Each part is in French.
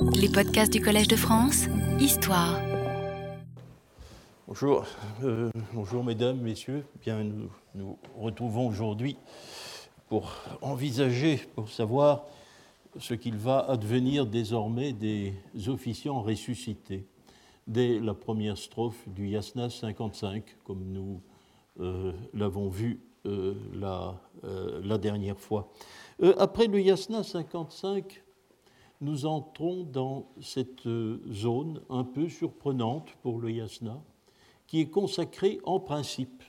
Les podcasts du Collège de France, Histoire. Bonjour, euh, bonjour mesdames, messieurs. Bien, nous nous retrouvons aujourd'hui pour envisager, pour savoir ce qu'il va advenir désormais des officiants ressuscités dès la première strophe du Yasna 55, comme nous euh, l'avons vu euh, la, la, dernière fois. après le Yasna 55, nous entrons dans cette zone un peu surprenante pour le Yasna, qui est consacrée en principe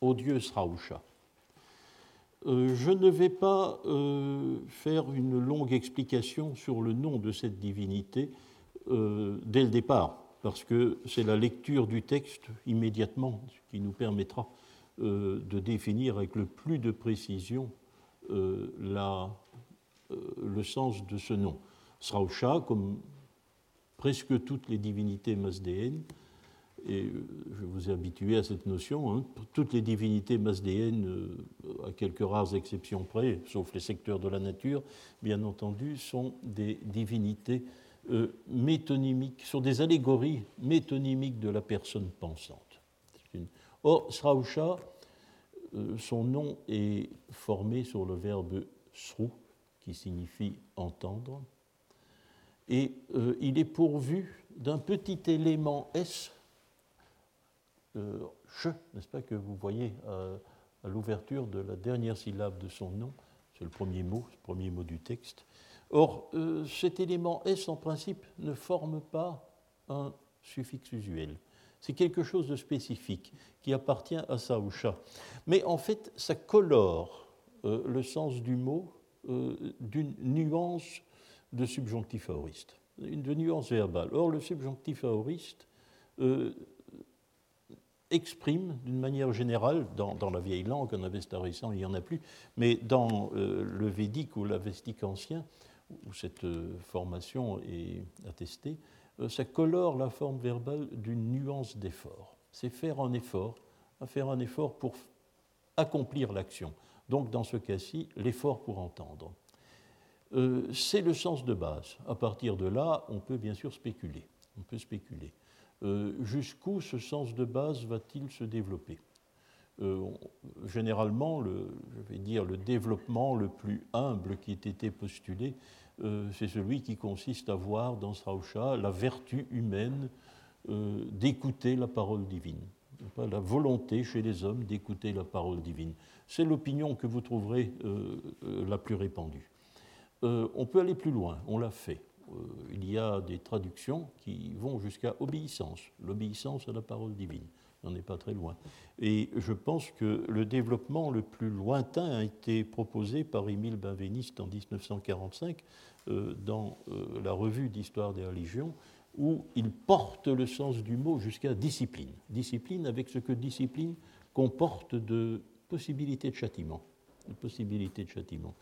au dieu Srausha. je ne vais pas faire une longue explication sur le nom de cette divinité dès le départ parce que c'est la lecture du texte immédiatement qui nous permettra euh, de définir avec le plus de précision euh, la, euh, le sens de ce nom. Srausha, comme presque toutes les divinités masdéennes, et je vous ai habitué à cette notion, hein, toutes les divinités masdéennes, à quelques rares exceptions près, sauf les secteurs de la nature, bien entendu, sont des divinités euh, métonymiques, sont des allégories métonymiques de la personne pensante. Or, Srausha, euh, son nom est formé sur le verbe srou, qui signifie entendre, et euh, il est pourvu d'un petit élément S, che, n'est-ce pas, que vous voyez à, l'ouverture de la dernière syllabe de son nom, c'est le premier mot, le premier mot du texte, Or, euh, cet élément S, en principe, ne forme pas un suffixe usuel. C'est quelque chose de spécifique qui appartient à Saoucha. Mais en fait, ça colore euh, le sens du mot euh, d'une nuance de subjonctif aoriste, de nuance verbale. Or, le subjonctif aoriste exprime d'une manière générale, dans, la vieille langue, en avesta récent, il n'y en a plus, mais dans le védique ou l'avestique ancien, où cette euh, formation est attestée, euh, ça colore la forme verbale d'une nuance d'effort. C'est faire un effort, faire un effort pour accomplir l'action. Donc dans ce cas-ci, l'effort pour entendre. Euh, c'est le sens de base. À partir de là, on peut bien sûr spéculer. On peut spéculer. Jusqu'où ce sens de base va-t-il se développer? Généralement, le, je vais dire, le développement le plus humble qui ait été postulé, euh, c'est celui qui consiste à voir dans Srausha la vertu humaine euh, d'écouter la parole divine, la volonté chez les hommes d'écouter la parole divine. C'est l'opinion que vous trouverez euh, la plus répandue. on peut aller plus loin, on l'a fait. il y a des traductions qui vont jusqu'à obéissance, l'obéissance à la parole divine on n'est pas très loin. Et je pense que le développement le plus lointain a été proposé par Émile Benveniste en 1945 euh, dans euh, la revue d'histoire des religions, où il porte le sens du mot jusqu'à discipline. Discipline avec ce que discipline comporte de possibilités de châtiment. De de châtiment.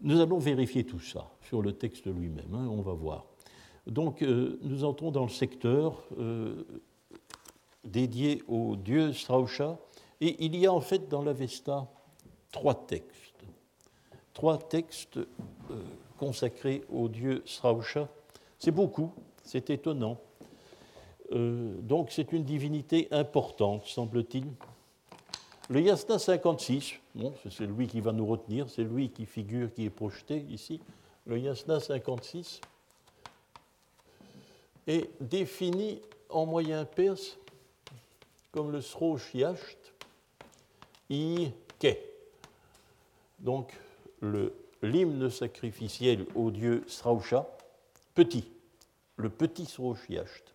Nous allons vérifier tout ça sur le texte lui-même, hein, on va voir. Donc euh, nous entrons dans le secteur dédié au dieu Strausha. Et il y a en fait dans l'Avesta trois textes. Trois textes euh, consacrés au dieu Strausha. C'est beaucoup, c'est étonnant. Euh, donc c'est une divinité importante, semble-t-il. Le Yasna 56, bon, c'est lui qui va nous retenir, c'est lui qui figure, qui est projeté ici. Le Yasna 56 est défini en moyen perse comme le Srosh Yasht, I Ke. Donc l'hymne sacrificiel au dieu Srausha, petit, le petit Srosh Yasht,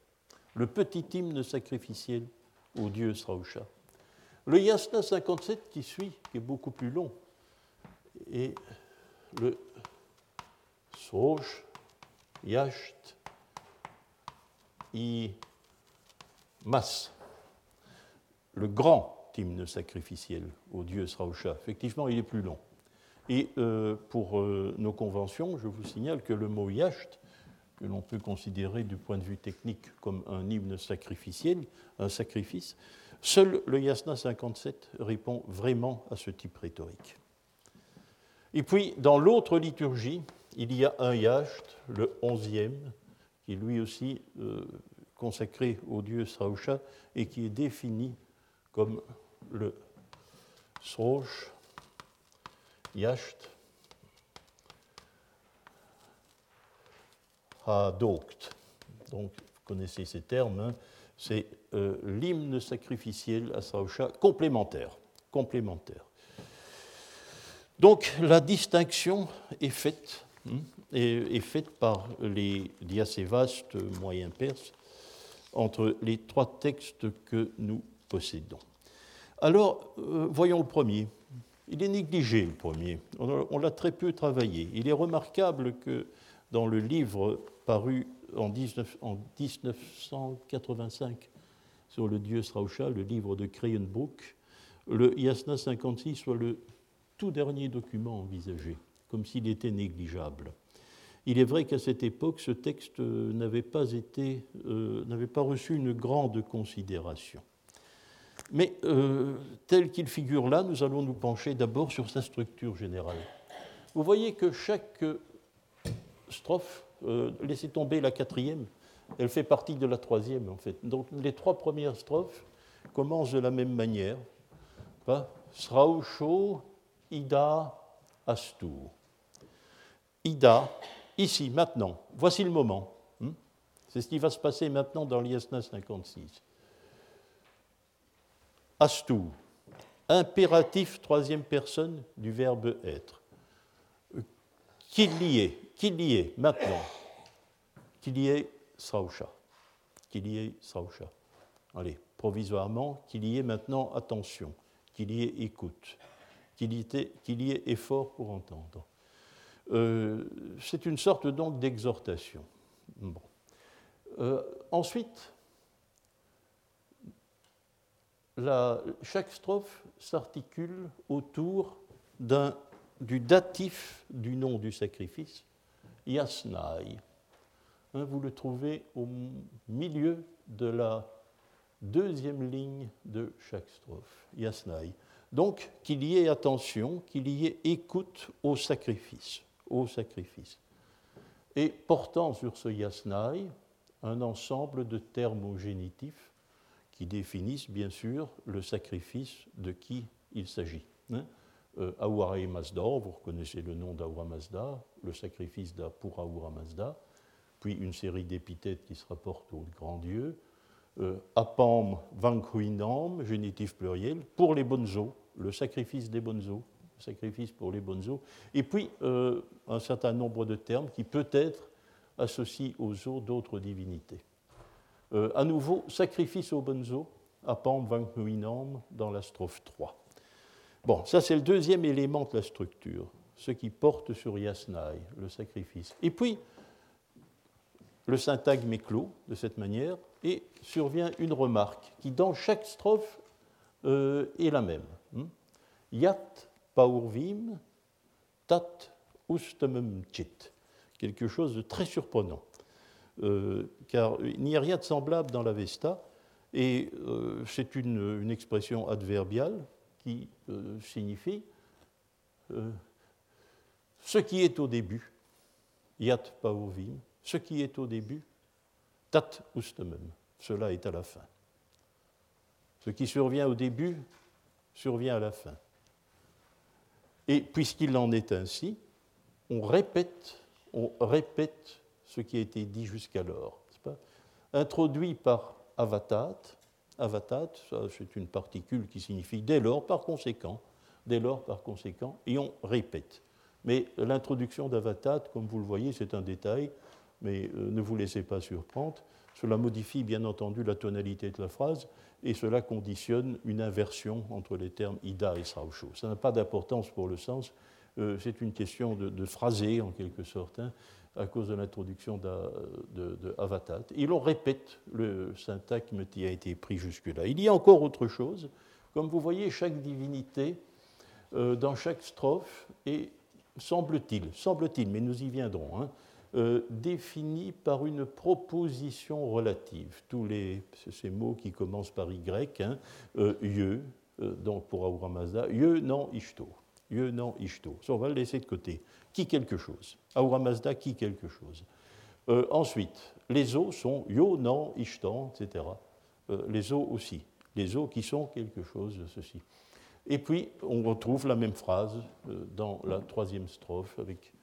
le petit hymne sacrificiel au dieu Srausha. Le Yasna 57 qui suit, qui est beaucoup plus long, et le Srosh Yasht I Mas le grand hymne sacrificiel au dieu Srausha. Effectivement, il est plus long. Et euh, pour euh, nos conventions, je vous signale que le mot yacht, que l'on peut considérer du point de vue technique comme un hymne sacrificiel, un sacrifice, seul le Yasna 57 répond vraiment à ce type rhétorique. Et puis, dans l'autre liturgie, il y a un yacht, le onzième, qui lui aussi euh, consacré au dieu Srausha et qui est défini comme le Srosh, Yacht, Donc, vous connaissez ces termes, hein. c'est euh, l'hymne sacrificiel à Srausha complémentaire. complémentaire. Donc, la distinction est faite, hein, est, faite par les assez vastes moyens perses entre les trois textes que nous possédons. Alors, euh, voyons le premier. Il est négligé, le premier. On l'a très peu travaillé. Il est remarquable que dans le livre paru en, 1985 sur le dieu Srausha, le livre de Krayenbrook, le Yasna 56 soit le tout dernier document envisagé, comme s'il était négligeable. Il est vrai qu'à cette époque, ce texte n'avait pas, été, euh, n'avait pas reçu une grande considération. Mais euh, tel qu'il figure là, nous allons nous pencher d'abord sur sa structure générale. Vous voyez que chaque strophe, euh, laissez tomber la quatrième, elle fait partie de la troisième en fait. Donc les trois premières strophes commencent de la même manière. Srausho, Ida, Astur. Ida, ici, maintenant, voici le moment. Hmm? C'est ce qui va se passer maintenant dans l'ISNA 56. Astu, impératif troisième personne du verbe être. Qu'il y ait, qu'il y ait maintenant, qu'il y ait Srausha, qu'il y ait Srausha. Allez, provisoirement, qu'il y ait maintenant attention, qu'il y ait écoute, qu'il y, ait effort pour entendre. Euh, c'est une sorte donc d'exhortation. Bon. Euh, ensuite, chaque strophe s'articule autour du datif du nom du sacrifice, Yasnai. Hein, vous le trouvez au milieu de la deuxième ligne de chaque strophe, Yasnai. Donc, qu'il y ait attention, qu'il y ait écoute au sacrifice, au sacrifice. Et portant sur ce Yasnai un ensemble de termes génitifs qui définissent bien sûr le sacrifice de qui il s'agit. Hein euh, Mazda, vous reconnaissez le nom d'Ahura Mazda, le sacrifice pour Ahura Mazda, puis une série d'épithètes qui se rapportent au grand Dieu. Euh, Apam Vankruinam, génitif pluriel, pour les eaux, le sacrifice des le sacrifice pour les eaux. Et puis euh, un certain nombre de termes qui peut-être associent aux eaux d'autres divinités. Euh, à nouveau, sacrifice aux eaux, apam vanknuinam dans la strophe 3. Bon, ça c'est le deuxième élément de la structure, ce qui porte sur Yasnai, le sacrifice. Et puis, le syntagme est clos de cette manière, et survient une remarque qui, dans chaque strophe, euh, est la même. Hmm? Yat paurvim tat ustamum chit. Quelque chose de très surprenant. Euh, car il n'y a rien de semblable dans l'Avesta, et euh, c'est une, expression adverbiale qui euh, signifie ce qui est au début, yat pauvim, ce qui est au début, tat ustemem, cela est à la fin. Ce qui survient au début survient à la fin. Et puisqu'il en est ainsi, on répète, on répète ce qui a été dit jusqu'alors. Introduit par avatat, avatat, c'est une particule qui signifie dès lors, par conséquent, dès lors, par conséquent, et on répète. Mais l'introduction d'avatat, comme vous le voyez, c'est un détail, mais euh, ne vous laissez pas surprendre. Cela modifie bien entendu la tonalité de la phrase et cela conditionne une inversion entre les termes ida et srausho. Ça n'a pas d'importance pour le sens, euh, c'est une question de, de phrasé en quelque sorte. Hein à cause de l'introduction de, Avatat. Et l'on répète le syntagme qui a été pris jusque-là. Il y a encore autre chose. Comme vous voyez, chaque divinité, euh, dans chaque strophe, est, semble-t-il, semble-t-il, mais nous y viendrons, hein, euh, définie par une proposition relative. Tous les, ces mots qui commencent par Y, hein, euh, donc pour Ahura Mazda, Ye, non, Ishto. Yenan Ishto. On va le laisser de côté. Qui quelque chose. Ahura Mazda, qui quelque chose. Euh, ensuite, les os sont Yo, Nan, Ishtan, etc. Euh, les os aussi. Les os qui sont quelque chose de ceci. Et puis, on retrouve la même phrase euh, dans la troisième strophe avec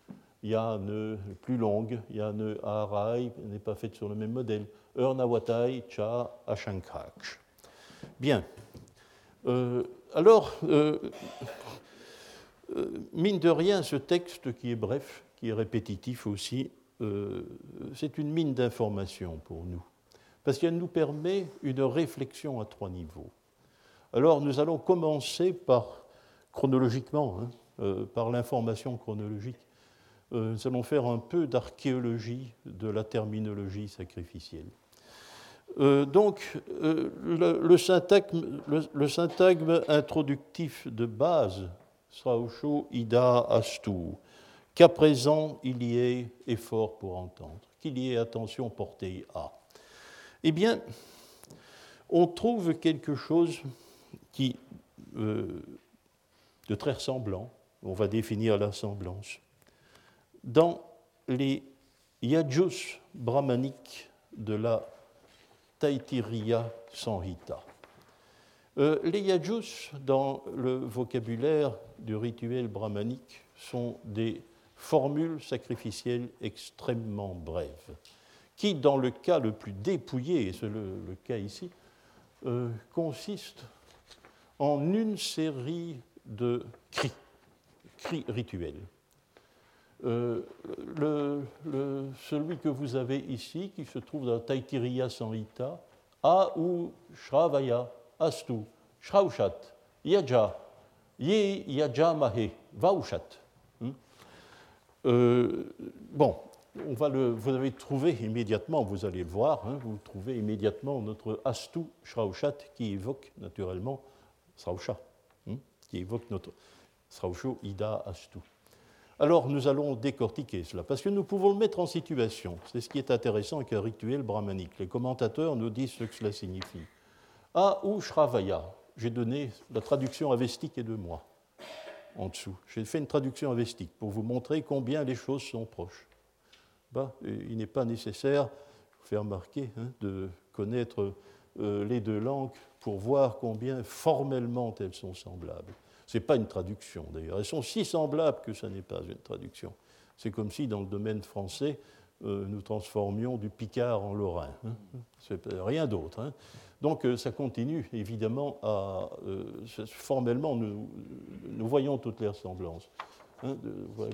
Ya ne plus longue, Ya ne Aharai n'est pas faite sur le même modèle. Ur Nawatai Cha Ashankrak. Bien. alors, mine de rien, ce texte qui est bref, qui est répétitif aussi, euh, c'est une mine d'informations pour nous, parce qu'elle nous permet une réflexion à trois niveaux. Alors nous allons commencer par, chronologiquement, hein, euh, par l'information chronologique. Euh, nous allons faire un peu d'archéologie de la terminologie sacrificielle. donc, le, syntagme, le, syntagme, introductif de base, Srausho Ida Astu, qu'à présent il y ait effort pour entendre, qu'il y ait attention portée à. Eh bien, on trouve quelque chose qui, euh, de très ressemblant, on va définir la semblance, dans les yajus brahmaniques de la Taitiriya Sanhita. Euh, les yajus, dans le vocabulaire du rituel brahmanique, sont des formule sacrificielle extrêmement brève, qui, dans le cas le plus dépouillé, et c'est le, cas ici, euh, consiste en une série de cris, cris rituels. Euh, le, celui que vous avez ici, qui se trouve dans Taitiriya Sanhita, A ou Shravaya, Astu, Shraushat, Yaja, Ye Yaja Mahe, Vaushat. Euh, bon, va vous avez trouvé immédiatement, vous allez le voir, hein, vous trouvez immédiatement notre Astu Shraushat qui évoque naturellement Srausha, hein, qui évoque notre Srausho Ida Astu. Alors nous allons décortiquer cela, parce que nous pouvons le mettre en situation. C'est ce qui est intéressant avec un rituel brahmanique. Les commentateurs nous disent ce que cela signifie. A ou Shravaya, j'ai donné la traduction avestique et de moi en dessous. J'ai fait une traduction avestique pour vous montrer combien les choses sont proches. Bah, il n'est pas nécessaire, vous faire remarquer, hein, de connaître euh, les deux langues pour voir combien formellement elles sont semblables. Ce n'est pas une traduction d'ailleurs. Elles sont si semblables que ce n'est pas une traduction. C'est comme si dans le domaine français, euh, nous transformions du picard en lorrain. Hein. Rien d'autre. Hein. Donc euh, ça continue évidemment à. Euh, formellement, nous, voyons toutes les ressemblances. Hein, vous,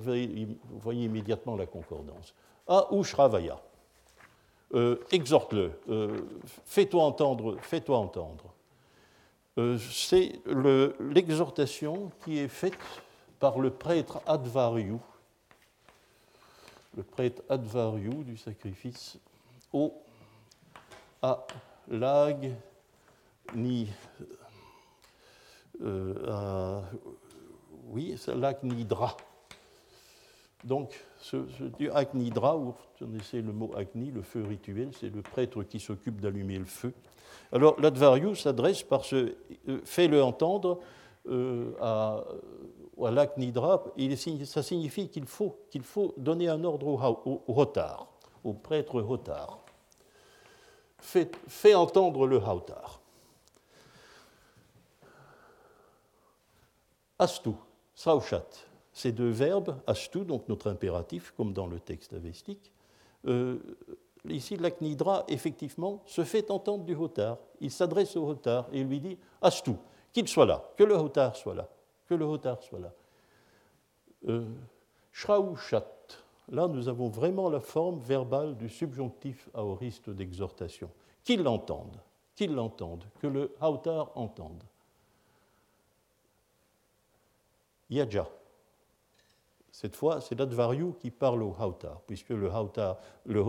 voyez, immédiatement la concordance. A ou Shravaya. Euh, exhorte-le, fais-toi entendre, fais-toi entendre. C'est l'exhortation qui est faite par le prêtre Advaryu, le prêtre Advaryu du sacrifice, au, à lag ni euh, oui, c'est l'Agnidra. Donc, ce, ce vous connaissez le mot Agni, le feu rituel, c'est le prêtre qui s'occupe d'allumer le feu. Alors, l'Advaryu s'adresse par ce euh, fais-le entendre euh, à, à l'Agnidra, ça signifie qu'il faut, qu'il faut donner un ordre au, au, au prêtre Hotar fait, entendre le hautar. Astu, saushat, ces deux verbes, astu, donc notre impératif, comme dans le texte avestique, euh, ici l'Aknidra, effectivement, se fait entendre du hotar. Il s'adresse au hotar et lui dit Astu, qu'il soit là, que le hotar soit là, que le hotar soit là. Euh, Là, nous avons vraiment la forme verbale du subjonctif aoriste d'exhortation. Qu'ils l'entendent, qu'ils l'entendent, que le hautar entende. Yaja. Cette fois, c'est l'advariu qui parle au hautar, puisque le hautar, le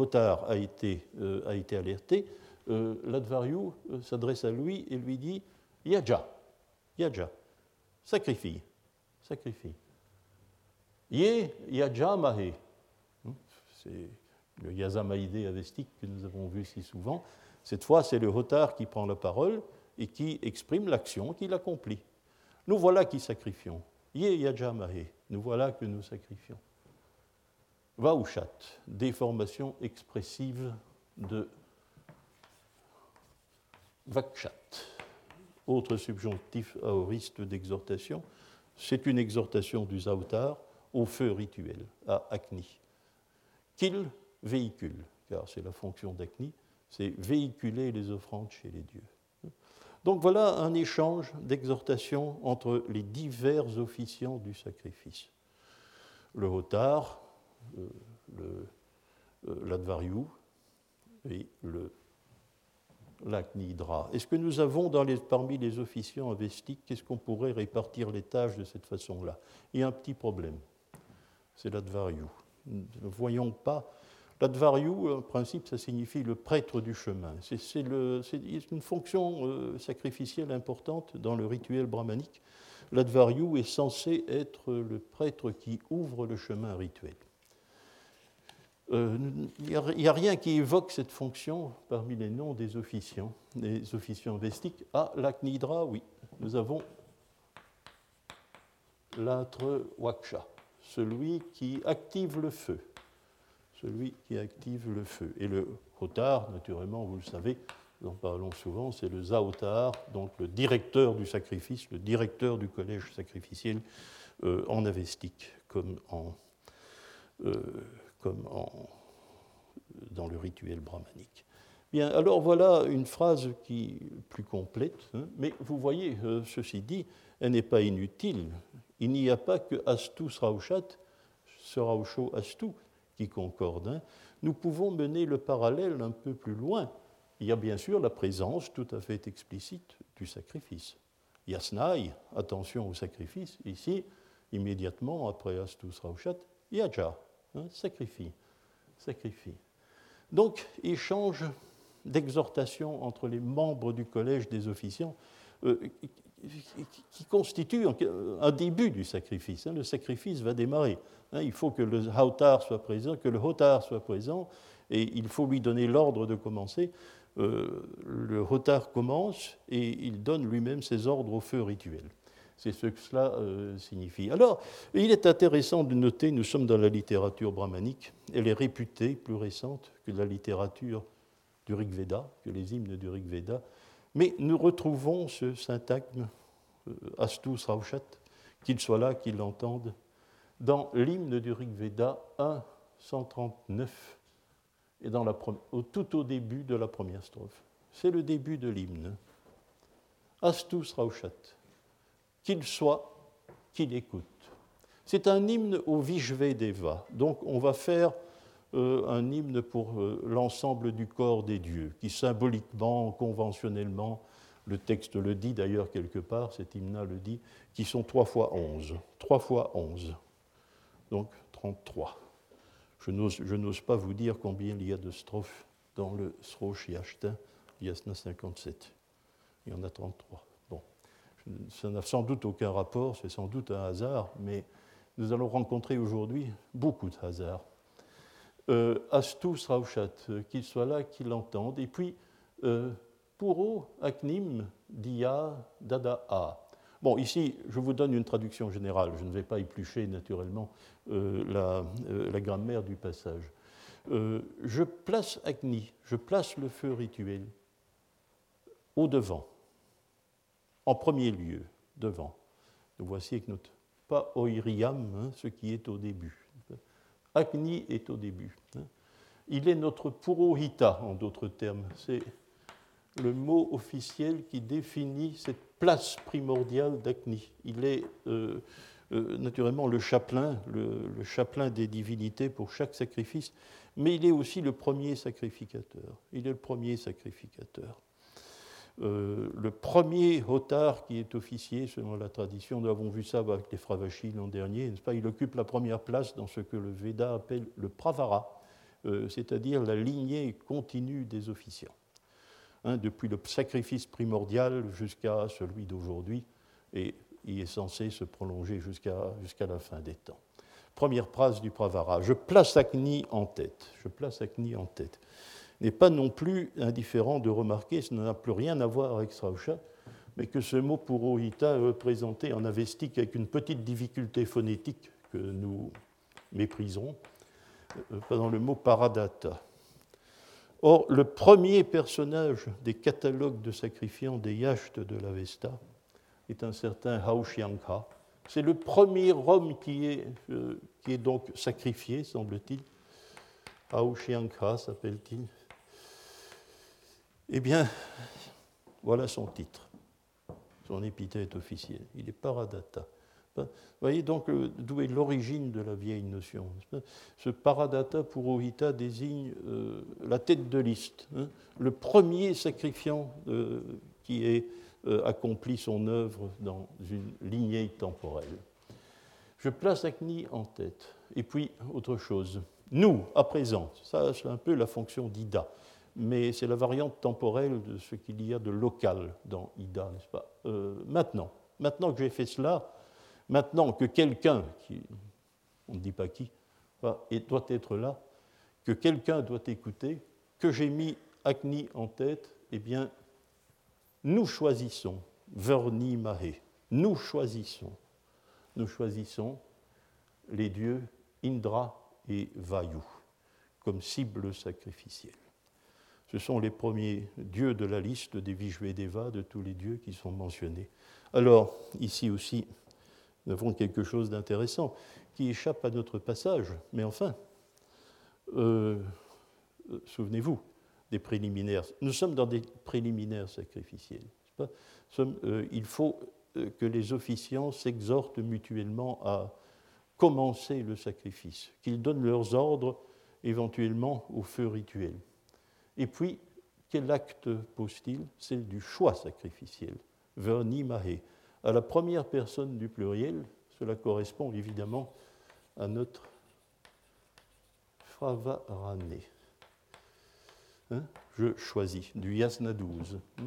a, été, euh, a été alerté. Euh, euh, s'adresse à lui et lui dit Yaja, Yaja, sacrifie, sacrifie. Ye Yaja Mahe, c'est le Yazamaïdé avestique que nous avons vu si souvent. Cette fois, c'est le Hotar qui prend la parole et qui exprime l'action qu'il accomplit. Nous voilà qui sacrifions. Ye yajamahe, nous voilà que nous sacrifions. Vaushat, déformation expressive de vakshat, autre subjonctif aoriste d'exhortation. C'est une exhortation du Zautar au feu rituel, à Agni. Qu'il véhicule, car c'est la fonction d'Agni, c'est véhiculer les offrandes chez les dieux. Donc voilà un échange d'exhortation entre les divers officiants du sacrifice. Le Hotar, euh, euh, l'Advariou et le l'Aknidra. Est-ce que nous avons parmi les officiants avestiques, qu'est-ce qu'on pourrait répartir les tâches de cette façon-là? Il y a un petit problème, c'est l'Advariou. Ne voyons pas L'advariou, en principe, ça signifie le prêtre du chemin. C'est une fonction euh, sacrificielle importante dans le rituel brahmanique. L'advariou est censé être le prêtre qui ouvre le chemin rituel. Euh, il n'y a, rien qui évoque cette fonction parmi les noms des officiants, des officiants vestiques. Ah, l'Aknidra, oui. Nous avons l'âtre Waksha, celui qui active le feu celui qui active le feu. Et le hotar, naturellement, vous le savez, nous en parlons souvent, c'est le zaotar, donc le directeur du sacrifice, le directeur du collège sacrificiel euh, en avestique, comme, en, euh, comme en, dans le rituel brahmanique. Bien, alors voilà une phrase qui plus complète, hein, mais vous voyez, euh, ceci dit, elle n'est pas inutile. Il n'y a pas que Astu Sraushat, Srausho Astu, qui concordent, hein, nous pouvons mener le parallèle un peu plus loin. Il y a bien sûr la présence tout à fait explicite du sacrifice. Yasnai, attention au sacrifice, ici, immédiatement après Astus Raushat, Yaja, hein, sacrifie, sacrifie. Donc, échange d'exhortation entre les membres du collège des officiants euh, qui constitue un début du sacrifice. Hein. Le sacrifice va démarrer. Hein. Il faut que le hautar soit présent, que le hotar soit présent, et il faut lui donner l'ordre de commencer. Euh, le hotar commence et il donne lui-même ses ordres au feu rituel. C'est ce que cela euh, signifie. Alors, il est intéressant de noter, nous sommes dans la littérature brahmanique, elle est réputée plus récente que la littérature du Rig Veda, que les hymnes du Rig Veda, mais nous retrouvons ce syntagme euh, Astu Sraushat, qu'il soit là, qu'il l'entende, dans l'hymne du Rig Veda 1, 139, et dans tout au début de la première strophe. C'est le début de l'hymne. Astu Sraushat, qu'il soit, qu'il écoute. C'est un hymne au Vishvedeva, donc on va faire euh, un hymne pour euh, l'ensemble du corps des dieux, qui symboliquement, conventionnellement, le texte le dit d'ailleurs quelque part, cet hymne le dit, qui sont 3 fois 11. 3 fois 11. Donc 33. Je n'ose pas vous dire combien il y a de strophes dans le Srosh Yashtin, Yasna 57. Il y en a 33. Bon, ça n'a sans doute aucun rapport, c'est sans doute un hasard, mais nous allons rencontrer aujourd'hui beaucoup de hasards euh, Raushat, euh, qu'il soit là, qu'il l'entende. Et puis, euh, Puro Aknim Dia Dada A. Bon, ici, je vous donne une traduction générale. Je ne vais pas éplucher naturellement euh, la, la, grammaire du passage. je place Agni, je place le feu rituel au devant, en premier lieu, devant. Nous voici avec notre pas oiriam, hein, ce qui est au début. Agni est au début. Hein. Il est notre purohita, en d'autres termes. C'est le mot officiel qui définit cette place primordiale d'Agni. Il est euh, euh, naturellement le chapelain, le, chapelain des divinités pour chaque sacrifice, mais il est aussi le premier sacrificateur. Il est le premier sacrificateur. Euh, le premier Hotar qui est officier, selon la tradition, nous avons vu ça avec les Fravachis l'an dernier, pas? Il occupe la première place dans ce que le Veda appelle le Pravara, euh, c'est-à-dire la lignée continue des officiants, hein, depuis le sacrifice primordial jusqu'à celui d'aujourd'hui, et il est censé se prolonger jusqu'à la fin des temps. Première phrase du Pravara, je place Agni en tête, je place Agni en tête n'est pas non plus indifférent de remarquer, ça n'a plus rien à voir avec Strauchat, mais que ce mot purohita est représenté en avestique avec une petite difficulté phonétique que nous mépriserons, pendant le mot paradata. Or, le premier personnage des catalogues de sacrifiants des yachts de l'Avesta est un certain Hao Xiangha. C'est le premier homme qui est, euh, qui est donc sacrifié, semble-t-il. Hao Xiangha s'appelle-t-il? Eh bien, voilà son titre, son épithète officielle. Il est Paradata. Vous voyez donc euh, d'où est l'origine de la vieille notion. Ce paradata purohita désigne euh, la tête de liste, hein, le premier sacrifiant euh, qui ait accompli son œuvre dans une lignée temporelle. Je place Agni en tête. Et puis, autre chose. Nous, à présent, ça c'est un peu la fonction d'Ida, mais c'est la variante temporelle de ce qu'il y a de local dans Ida, n'est-ce pas Maintenant, maintenant que j'ai fait cela, Maintenant que quelqu'un, on ne dit pas qui, doit être là, que quelqu'un doit écouter, que j'ai mis Agni en tête, eh bien, nous choisissons, Verni Mahé, nous choisissons, nous choisissons les dieux Indra et Vayu comme cible sacrificielle. Ce sont les premiers dieux de la liste des Vishvedeva, de tous les dieux qui sont mentionnés. Alors, ici aussi, nous avons quelque chose d'intéressant qui échappe à notre passage. Mais enfin, euh, souvenez-vous des préliminaires. Nous sommes dans des préliminaires sacrificiels. Euh, il faut euh, que les officiants s'exhortent mutuellement à commencer le sacrifice, qu'ils donnent leurs ordres éventuellement au feu rituel. Et puis, quel acte pose-t-il? Celle du choix sacrificiel. Verni Mahé à la première personne du pluriel, cela correspond évidemment à notre Fravarane. Hein, je choisis, du Yasna 12. Hein.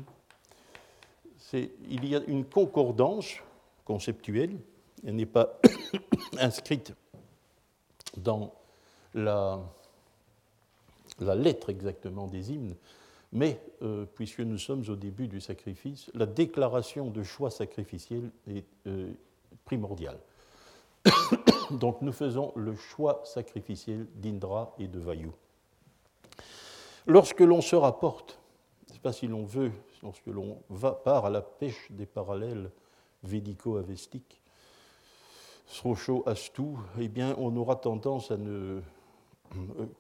il y a une concordance conceptuelle, elle n'est pas inscrite dans la, la lettre exactement des hymnes, mais, euh, puisque nous sommes au début du sacrifice, la déclaration de choix sacrificiel est euh, primordiale. Donc nous faisons le choix sacrificiel d'Indra et de Vayu. Lorsque l'on se rapporte, je ne sais pas si l'on veut, lorsque l'on va part à la pêche des parallèles védico-avestiques, Srocho Astou, eh bien, on aura tendance à ne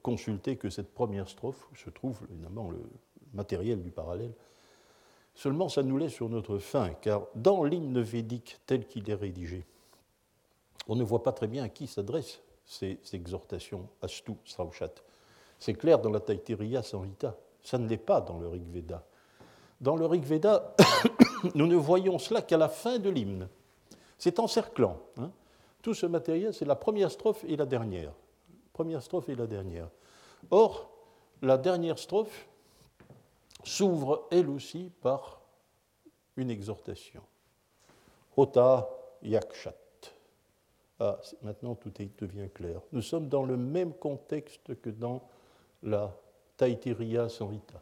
consulter que cette première strophe, se trouve évidemment le, matériel du parallèle. Seulement, ça nous laisse sur notre faim, car dans l'hymne védique tel qu'il est rédigé, on ne voit pas très bien à qui s'adressent ces, exhortations, Astu, Sraushat. C'est clair dans la Taittiriya Sanhita, ça ne l'est pas dans le Rig Veda. Dans le Rig Veda, nous ne voyons cela qu'à la fin de l'hymne. C'est encerclant. Hein. Tout ce matériel, c'est la première strophe et la dernière. Première strophe et la dernière. Or, la dernière strophe s'ouvre elle aussi par une exhortation. Hota yakshat. Ah, maintenant tout devient clair. Nous sommes dans le même contexte que dans la Taitiriya Sanhita.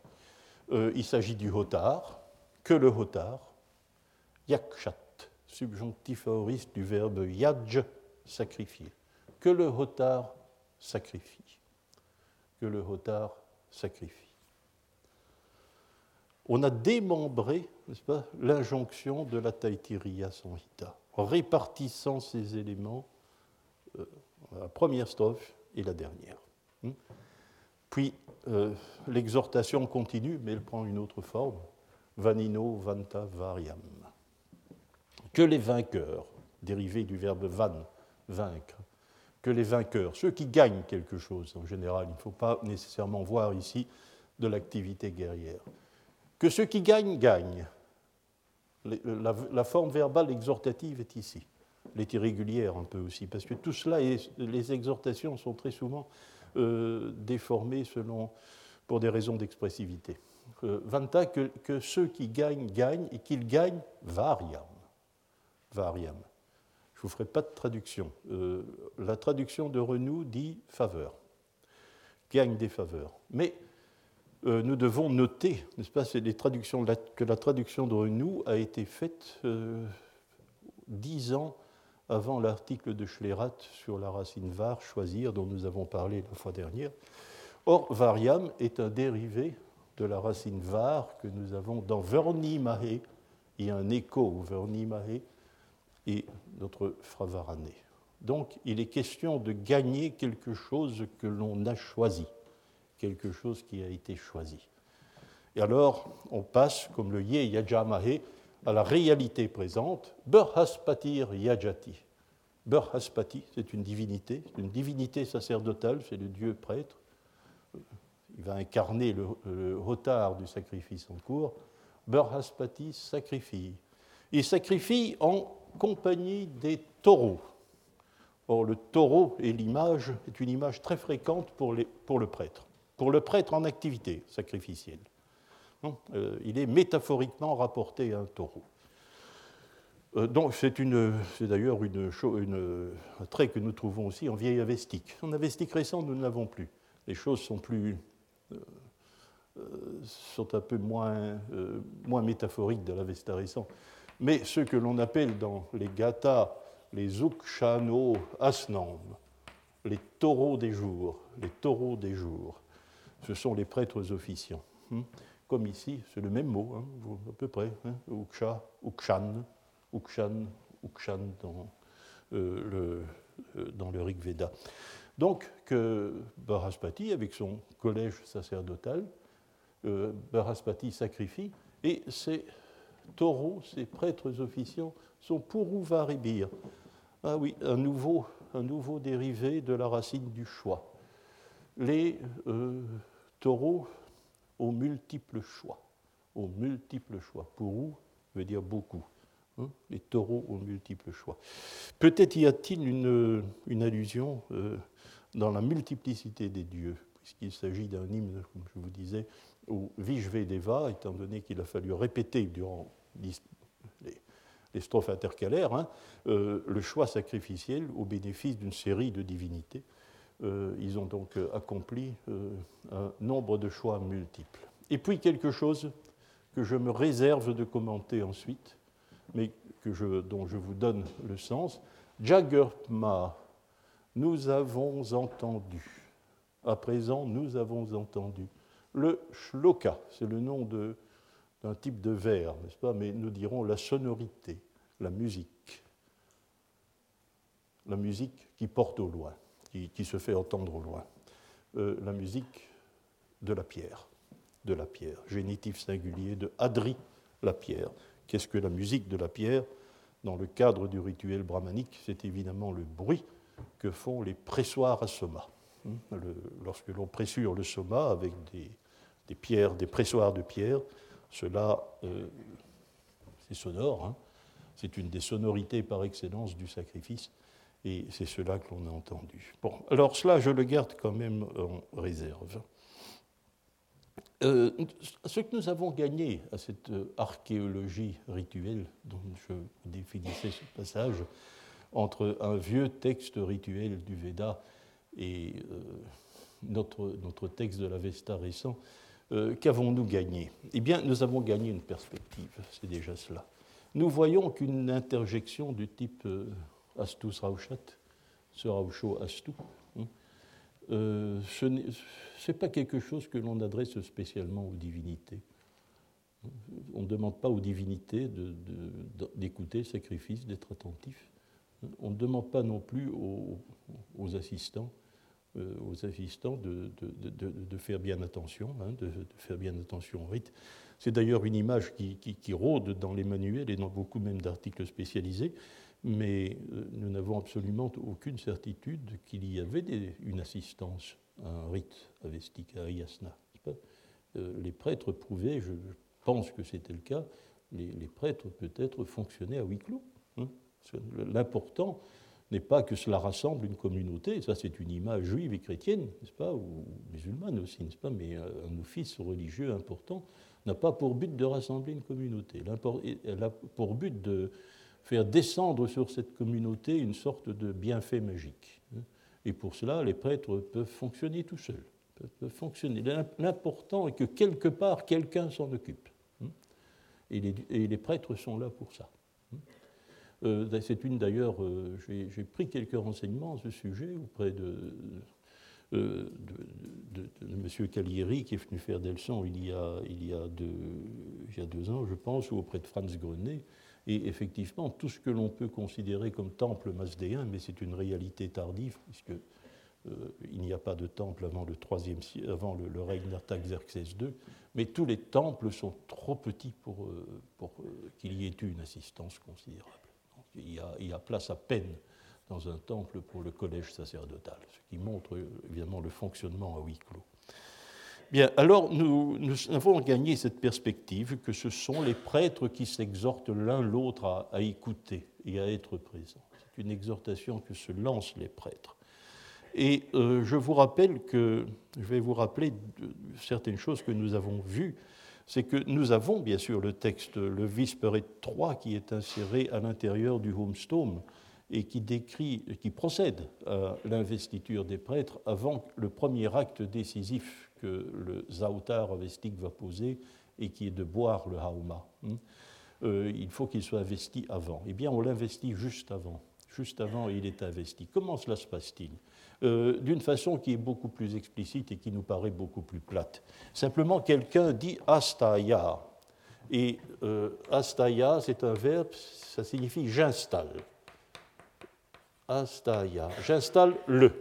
Euh, il s'agit du hotar, que le hotar, yakshat, subjonctif aoriste du verbe yaj, sacrifier. Que le hotar sacrifie. Que le hotar sacrifie on a démembré, l'injonction de la Taitiriya Sanhita, en répartissant ces éléments, euh, la première strophe et la dernière. Hmm? Puis euh, l'exhortation continue, mais elle prend une autre forme, vanino vanta variam. Que les vainqueurs, dérivés du verbe van, vaincre, que les vainqueurs, ceux qui gagnent quelque chose en général, il ne faut pas nécessairement voir ici de l'activité guerrière, que ceux qui gagnent, gagnent. La, forme verbale exhortative est ici. Elle est irrégulière un peu aussi, parce que tout cela, les exhortations sont très souvent euh, déformées selon, pour des raisons d'expressivité. Euh, vanta, que, ceux qui gagnent, gagnent, et qu'ils gagnent, variam. Variam. Je ne vous ferai pas de traduction. Euh, la traduction de Renou dit faveur. Gagne des faveurs. Mais euh, nous devons noter, n'est-ce pas, c'est traductions, que la traduction de Renou a été faite euh, dix ans avant l'article de Schlerat sur la racine var, choisir, dont nous avons parlé la fois dernière. Or, variam est un dérivé de la racine var que nous avons dans Vernimahe. Il y a un écho au Vernimahe et notre fravarané. Donc, il est question de gagner quelque chose que l'on a choisi quelque chose qui a été choisi. Et alors, on passe, comme le Ye Yajamahe, à la réalité présente, Burhaspatir Yajati. Burhaspati, c'est une divinité, une divinité sacerdotale, c'est le dieu prêtre. Il va incarner le, retard du sacrifice en cours. Burhaspati sacrifie. Il sacrifie en compagnie des taureaux. Or, le taureau est l'image, est une image très fréquente pour, le prêtre pour le prêtre en activité sacrificielle. Euh, il est métaphoriquement rapporté à un taureau. Euh, donc c'est d'ailleurs une, un trait que nous trouvons aussi en vieille avestique. En avestique récent, nous ne l'avons plus. Les choses sont plus euh, sont un peu moins, moins métaphoriques de l'avesta récent. Mais ce que l'on appelle dans les gathas les ukshano asnam, les taureaux des jours, les taureaux des jours, ce sont les prêtres officiants. Hmm? Comme ici, c'est le même mot, hein, à peu près, hein, uksha, ukshan, ukshan, ukshan dans, euh, le, euh, dans le Rig Veda. Donc, que Baraspati, avec son collège sacerdotal, euh, Baraspati sacrifie, et ces taureaux, ces prêtres officiants, sont pour varibir. Ah oui, un nouveau, dérivé de la racine du choix. Les taureau aux multiples choix. Aux multiples choix. Veut dire beaucoup. Hein, les taureaux aux multiples choix. Peut-être y a-t-il une, une allusion euh, dans la multiplicité des dieux, puisqu'il s'agit d'un hymne, comme je vous disais, au Vishvedeva, étant donné qu'il a fallu répéter durant les, les strophes intercalaires, hein, euh, le choix sacrificiel au bénéfice d'une série de divinités. Euh, ils ont donc euh, accompli un nombre de choix multiples. Et puis quelque chose que je me réserve de commenter ensuite, mais que dont je vous donne le sens. Jagerma, nous avons entendu. À présent, nous avons entendu. Le shloka, c'est le nom d'un type de vers, n'est-ce pas Mais nous dirons la sonorité, la musique. La musique qui porte au loin qui, se fait entendre au loin. Euh, la musique de la pierre, de la pierre, génitif singulier de Adri, la pierre. Qu'est-ce que la musique de la pierre? Dans le cadre du rituel brahmanique, c'est évidemment le bruit que font les pressoirs à soma. Hmm, lorsque l'on pressure le soma avec des, pierres, des pressoirs de pierre, cela, euh, c'est sonore. Hein. c'est une des sonorités par excellence du sacrifice. Et c'est cela que l'on a entendu. Bon, alors cela, je le garde quand même en réserve. Euh, ce que nous avons gagné à cette euh, archéologie rituelle dont je définissais ce passage, entre un vieux texte rituel du Veda et notre, notre texte de la Vesta récent, qu'avons-nous gagné? Eh bien, nous avons gagné une perspective, c'est déjà cela. Nous voyons qu'une interjection du type Astus Rauchat, ce Raucho Astu. Hein. Euh, ce n'est pas quelque chose que l'on adresse spécialement aux divinités. On ne demande pas aux divinités d'écouter de, sacrifice, d'être attentif. On ne demande pas non plus aux, assistants, euh, aux assistants de, faire bien attention, hein, de, faire bien attention au rite. C'est d'ailleurs une image qui, rôde dans les manuels et dans beaucoup même d'articles spécialisés mais euh, nous n'avons absolument aucune certitude qu'il y avait une assistance à un rite avestique, à Yasna. Euh, les prêtres prouvaient, je pense que c'était le cas, les, prêtres peut-être fonctionnaient à huis clos. Hein. L'important n'est pas que cela rassemble une communauté, ça c'est une image juive et chrétienne, n'est-ce pas, ou musulmane aussi, n'est-ce pas, mais un office religieux important n'a pas pour but de rassembler une communauté, elle a pour but de, faire descendre sur cette communauté une sorte de bienfait magique. Et pour cela, les prêtres peuvent fonctionner tout seuls. peut fonctionner. L'important est que quelque part, quelqu'un s'en occupe. Hein. Et les, prêtres sont là pour ça. Euh, c'est une d'ailleurs, euh, j'ai pris quelques renseignements à ce sujet auprès de, euh, M. Calieri, qui est venu faire des leçons il y, a, deux, ans, je pense, ou auprès de Franz Grenet. Et effectivement, tout ce que l'on peut considérer comme temple masdéen, mais c'est une réalité tardive, puisque il n'y a pas de temple avant le, troisième, avant le, règne d'Artaxerxès II, mais tous les temples sont trop petits pour, pour qu'il y ait eu une assistance considérable. Il, y a, place à peine dans un temple pour le collège sacerdotal, ce qui montre évidemment le fonctionnement à huis clos. Bien, alors nous, nous avons gagné cette perspective que ce sont les prêtres qui s'exhortent l'un l'autre à, écouter et à être présents. C'est une exhortation que se lancent les prêtres. Et euh, je vous rappelle que, je vais vous rappeler certaines choses que nous avons vues, c'est que nous avons bien sûr le texte, le Visperet 3 qui est inséré à l'intérieur du Homestone, et qui décrit, qui procède à l'investiture des prêtres avant le premier acte décisif que le Zautar avestique va poser et qui est de boire le hauma. Hein. Euh, il faut qu'il soit investi avant. Eh bien, on l'investit juste avant. Juste avant, il est investi. Comment cela se passe-t-il? Euh, D'une façon qui est beaucoup plus explicite et qui nous paraît beaucoup plus plate. Simplement, quelqu'un dit astaya. Et euh, astaya, c'est un verbe, ça signifie j'installe astaya. J'installe le,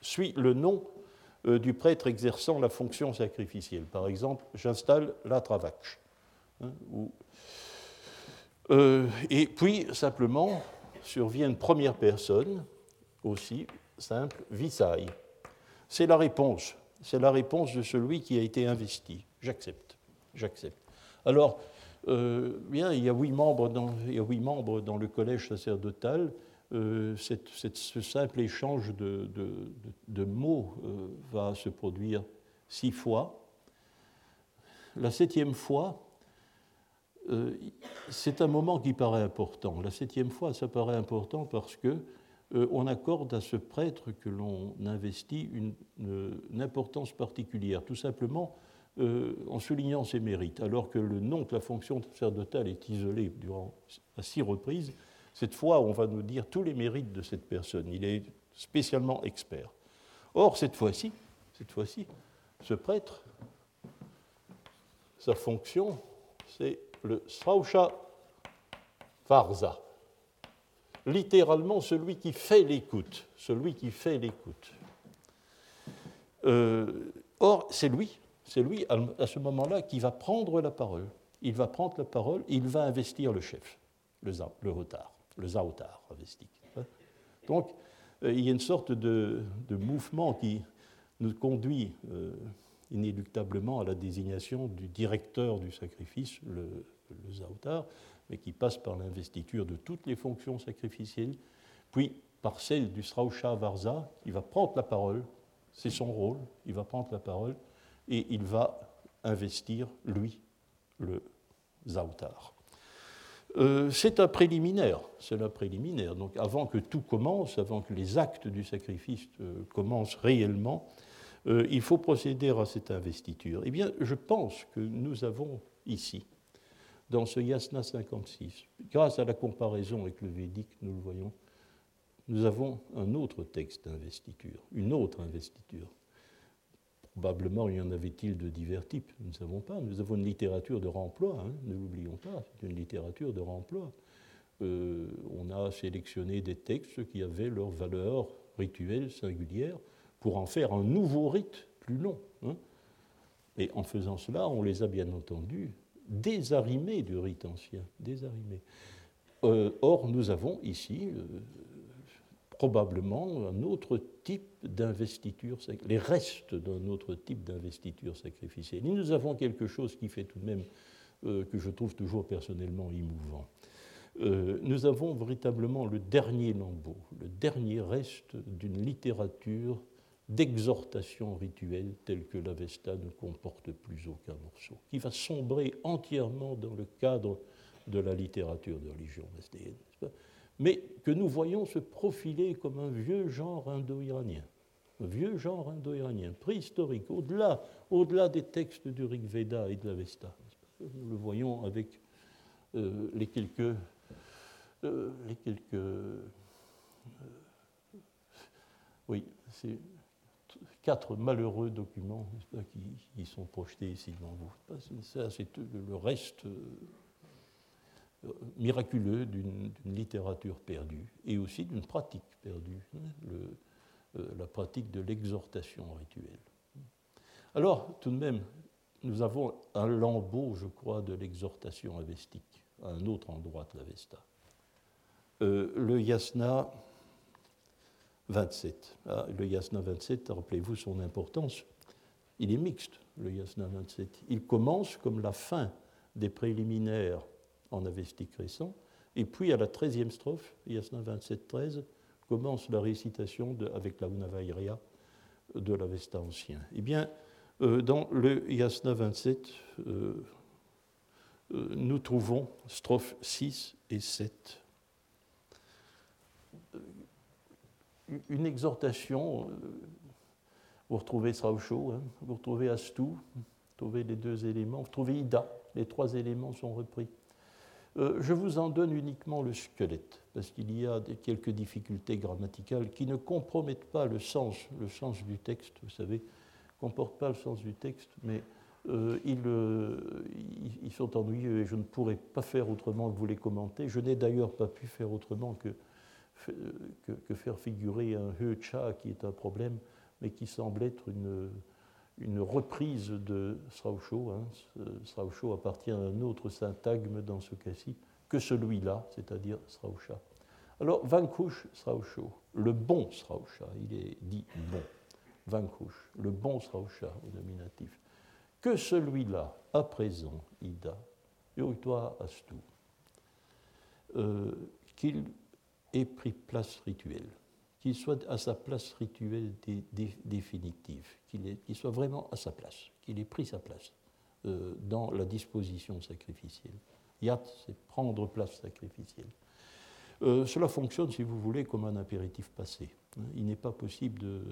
suis le nom euh, du prêtre exerçant la fonction sacrificielle. Par exemple, j'installe la travache. Hein, et puis, simplement, survient une première personne, aussi simple, visaille. C'est la réponse. C'est la réponse de celui qui a été investi. J'accepte. J'accepte. Alors, euh, bien, il y, a huit membres dans, le collège sacerdotal. Euh, ce simple échange de, mots euh, va se produire six fois. La septième fois, c'est un moment qui paraît important. La septième fois, ça paraît important parce que on accorde à ce prêtre que l'on investit une, importance particulière, tout simplement en soulignant ses mérites, alors que le nom de la fonction sacerdotale est isolé durant à six reprises cette fois, on va nous dire tous les mérites de cette personne. Il est spécialement expert. Or, cette fois-ci, cette fois-ci, ce prêtre, sa fonction, c'est le Srausha Varza, littéralement celui qui fait l'écoute, celui qui fait l'écoute. Euh, or, c'est lui, c'est lui à ce moment-là qui va prendre la parole. Il va prendre la parole, il va investir le chef, le, le retard le Zautar avestique. Donc, euh, il y a une sorte de, mouvement qui nous conduit euh, inéluctablement à la désignation du directeur du sacrifice, le, le Zautar, mais qui passe par l'investiture de toutes les fonctions sacrificielles, puis par celle du Srausha Varza, qui va prendre la parole, c'est son rôle, il va prendre la parole et il va investir, lui, le Zautar. Euh, c'est un préliminaire, c'est un préliminaire. Donc avant que tout commence, avant que les actes du sacrifice euh, commencent réellement, euh, il faut procéder à cette investiture. Eh bien, je pense que nous avons ici, dans ce Yasna 56, grâce à la comparaison avec le Védique, nous le voyons, nous avons un autre texte d'investiture, une autre investiture. Probablement, y en avait-il de divers types Nous ne savons pas. Nous avons une littérature de remploi, hein, ne l'oublions pas, c'est une littérature de remploi. Euh, on a sélectionné des textes qui avaient leur valeur rituelle singulière pour en faire un nouveau rite plus long. Hein. Et en faisant cela, on les a bien entendu désarrimés du rite ancien, désarrimés. Euh, or, nous avons ici euh, probablement un autre type d'investiture, les restes d'un autre type d'investiture sacrificielle. Et nous avons quelque chose qui fait tout de même, euh, que je trouve toujours personnellement émouvant. Euh, nous avons véritablement le dernier lambeau, le dernier reste d'une littérature d'exhortation rituelle telle que l'Avesta ne comporte plus aucun morceau, qui va sombrer entièrement dans le cadre de la littérature de religion mais que nous voyons se profiler comme un vieux genre indo-iranien. un vieux genre indo-iranien, préhistorique, au-delà au -delà des textes du Rig Veda et de l'Avesta. Nous le voyons avec euh, les quelques, euh, les quelques euh, oui, c'est quatre malheureux documents qui, sont projetés ici devant vous. C'est le reste miraculeux d'une littérature perdue et aussi d'une pratique perdue, hein, la pratique de l'exhortation rituelle. Alors, tout de même, nous avons un lambeau, je crois, de l'exhortation avestique à un autre endroit de l'Avesta. Euh, le yasna 27. Ah, le yasna 27, rappelez-vous son importance, il est mixte, le yasna 27. Il commence comme la fin des préliminaires en avestique récent, et puis à la 13e strophe, yasna 27-13, commence la récitation avec la Unavairya de l'Avesta ancien. Eh bien, euh, dans le yasna 27, euh, nous trouvons strophes 6 et 7. Euh, une exhortation, euh, vous retrouvez Srausho, hein, vous retrouvez Astu, vous retrouvez les deux éléments, vous retrouvez Ida, les trois éléments sont repris. je vous en donne uniquement le squelette, parce qu'il y a quelques difficultés grammaticales qui ne compromettent pas le sens, le sens du texte, vous savez, ne comportent pas le sens du texte, mais euh, euh, ils, sont ennuyeux et je ne pourrais pas faire autrement que vous les commenter. Je n'ai d'ailleurs pas pu faire autrement que, que, faire figurer un He-Cha qui est un problème, mais qui semble être une, une reprise de Srausho. Hein. Srausho appartient à un autre syntagme dans ce cas-ci que celui-là, c'est-à-dire Srausha. Alors, Vankush Srausho, le bon Srausha, il est dit bon. Vankush, le bon Srausha au nominatif que celui-là, à présent, Ida, toi Astu, euh, qu'il ait pris place rituelle, qu'il soit à sa place rituelle définitive, qu'il soit vraiment à sa place, qu'il ait pris sa place euh, dans la disposition sacrificielle. Yat, c'est prendre place sacrificielle. Euh, cela fonctionne, si vous voulez, comme un impératif passé. Il n'est pas possible de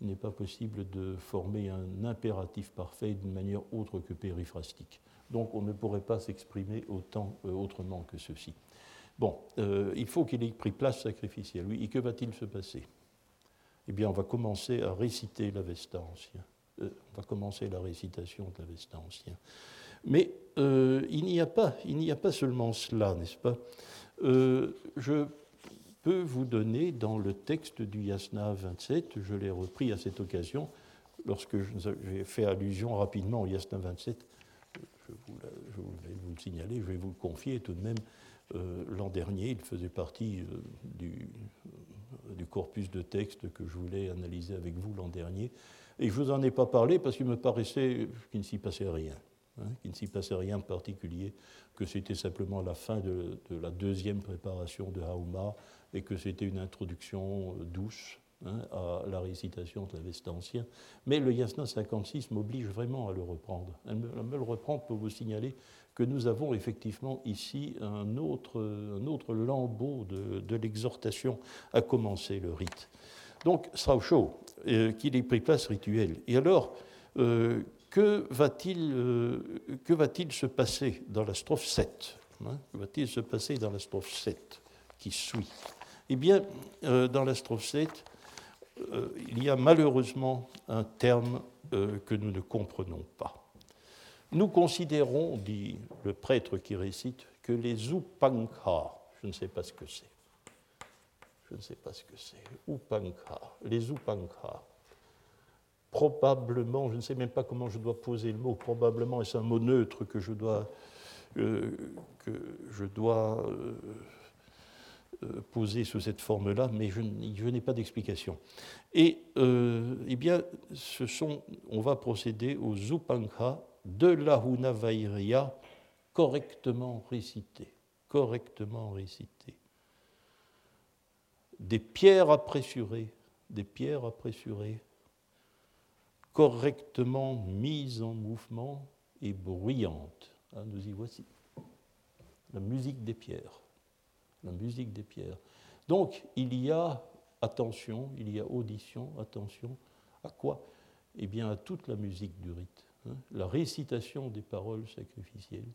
il n'est pas possible de former un impératif parfait d'une manière autre que périphrastique. Donc on ne pourrait pas s'exprimer autant, euh, autrement que ceci. Bon, euh, il faut qu'il ait pris place sacrificielle. Oui, et que va-t-il se passer? Eh bien, on va commencer à réciter l'Avesta ancien. Euh, on va commencer la récitation de l'Avesta ancien. Mais il n'y a, pas, a pas seulement cela, n'est-ce pas? Je peut vous donner dans le texte du Yasna 27, je l'ai repris à cette occasion, lorsque j'ai fait allusion rapidement au Yasna 27, je, vais vous le signaler, je vais vous le confier tout de même, euh, l'an dernier, il faisait partie euh, du, du, corpus de textes que je voulais analyser avec vous l'an dernier, et je ne vous en ai pas parlé parce qu'il me paraissait qu'il ne s'y passait rien. Hein, qu'il ne s'y passait rien de particulier, que c'était simplement la fin de, de, la deuxième préparation de Hauma, et que c'était une introduction euh, douce hein, à la récitation de l'Avesta ancien. Mais le Yasna 56 m'oblige vraiment à le reprendre. Elle me, le reprend pour vous signaler que nous avons effectivement ici un autre, un autre lambeau de, l'exhortation à commencer le rite. Donc, Srausho, euh, qu'il ait pris place rituelle. Et alors, euh, que va-t-il va se passer dans la strophe 7 hein Que va-t-il se passer dans la strophe 7 qui suit? Eh bien, euh, dans la strophe 7, euh, il y a malheureusement un terme euh, que nous ne comprenons pas. Nous considérons, dit le prêtre qui récite, que les Upankha, je ne sais pas ce que c'est, je ne sais pas ce que c'est, Upankha, les Upankha, probablement, je ne sais même pas comment je dois poser le mot, probablement, et c'est un mot neutre que je dois, que je dois euh, posé sous cette forme-là, mais je, n'ai pas d'explication. Et euh, eh bien, on va procéder aux Zupankha de la Hunavairya correctement récité, correctement récité. Des pierres appressurées, des pierres appressurées, correctement mises en mouvement et bruyantes. Ah, nous y voici. La musique des pierres la musique des pierres. Donc il y a attention, il y a audition, attention. À quoi? Eh bien, à toute la musique du rite. Hein. la récitation des paroles sacrificielles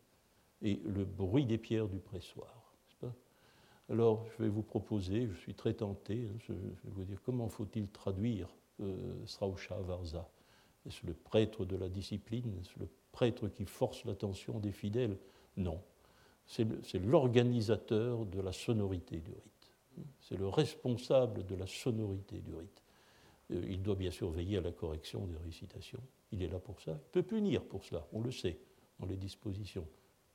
et le bruit des pierres du pressoir. Alors, je vais vous proposer, je suis très tenté, hein, je, vais vous dire comment faut-il traduire euh, Varza? Est-ce le prêtre de la discipline? Est-ce le prêtre qui force l'attention des fidèles? Non. C'est l'organisateur de la sonorité du rite. C'est le responsable de la sonorité du rite. Euh, il doit bien sûr veiller à la correction des récitations. Il est là pour ça. Il peut punir pour cela, on le sait, dans les dispositions.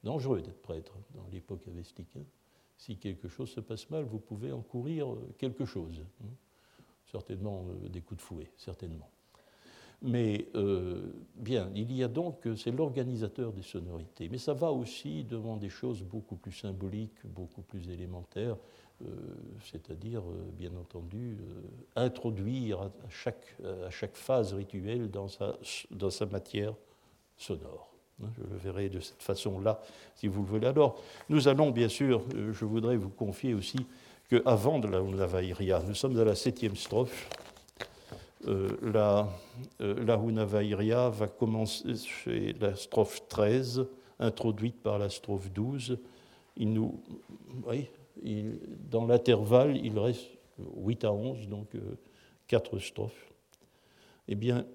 Dangereux d'être prêtre dans l'époque avestique. Hein. Si quelque chose se passe mal, vous pouvez encourir euh, quelque chose. Hein. Certainement euh, des coups de fouet, certainement. Mais bien, il y a donc, c'est l'organisateur des sonorités. Mais ça va aussi devant des choses beaucoup plus symboliques, beaucoup plus élémentaires. Euh, c'est-à-dire, euh, bien entendu, euh, introduire à chaque, à chaque phase rituelle dans sa, dans sa matière sonore. Hein, je le verrai de cette façon-là, si vous le voulez. Alors, nous allons, bien sûr, je voudrais vous confier aussi qu'avant de la Unavairia, nous sommes à la septième strophe. La, la Unavairia va commencer chez la strophe 13, introduite par la strophe 12. Il nous, oui, dans l'intervalle, il reste 8 à 11, donc 4 euh, strophes. Eh bien,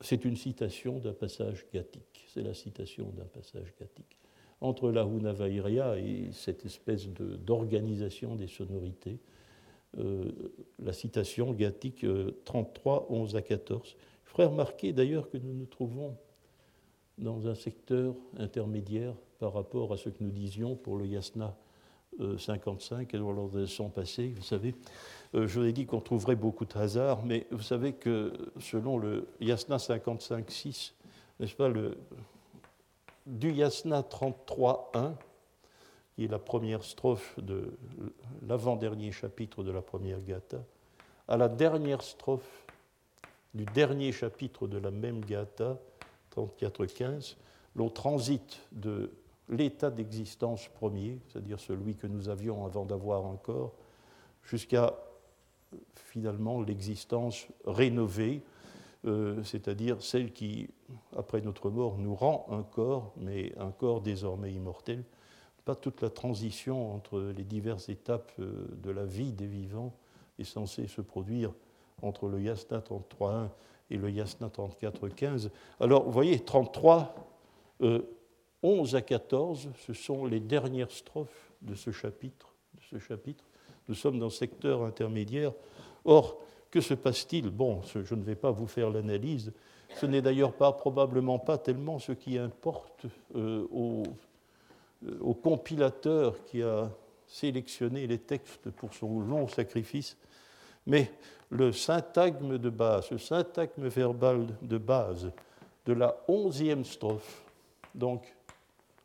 c'est une citation d'un passage gathique. C'est la citation d'un passage gathique. Entre la Hunavairia et cette espèce d'organisation des sonorités, euh, la citation gathique 33, euh, 11 à 14. Je ferai remarquer d'ailleurs que nous nous trouvons dans un secteur intermédiaire par rapport à ce que nous disions pour le yasna 55 et lors de son passé, vous savez, euh, je vous ai dit qu'on trouverait beaucoup de hasards, mais vous savez que selon le Yasna 55.6, n'est-ce pas, le, du Yasna 33.1, qui est la première strophe de l'avant-dernier chapitre de la première Gata, à la dernière strophe du dernier chapitre de la même Gata, 34.15, l'on transite de l'état d'existence premier, c'est-à-dire celui que nous avions avant d'avoir un corps, jusqu'à finalement l'existence rénovée, euh, c'est-à-dire celle qui, après notre mort, nous rend un corps, mais un corps désormais immortel. Pas toute la transition entre les diverses étapes euh, de la vie des vivants est censée se produire entre le Yasna 33.1 et le Yasna 34.15. Alors, vous voyez, 33, 11 à 14, ce sont les dernières strophes de ce chapitre. De ce chapitre. Nous sommes dans le secteur intermédiaire. Or, que se passe-t-il? Bon, je ne vais pas vous faire l'analyse. Ce n'est d'ailleurs pas probablement pas tellement ce qui importe euh, au, euh, au, compilateur qui a sélectionné les textes pour son long sacrifice, mais le syntagme de base, le syntagme verbal de base de la onzième strophe, donc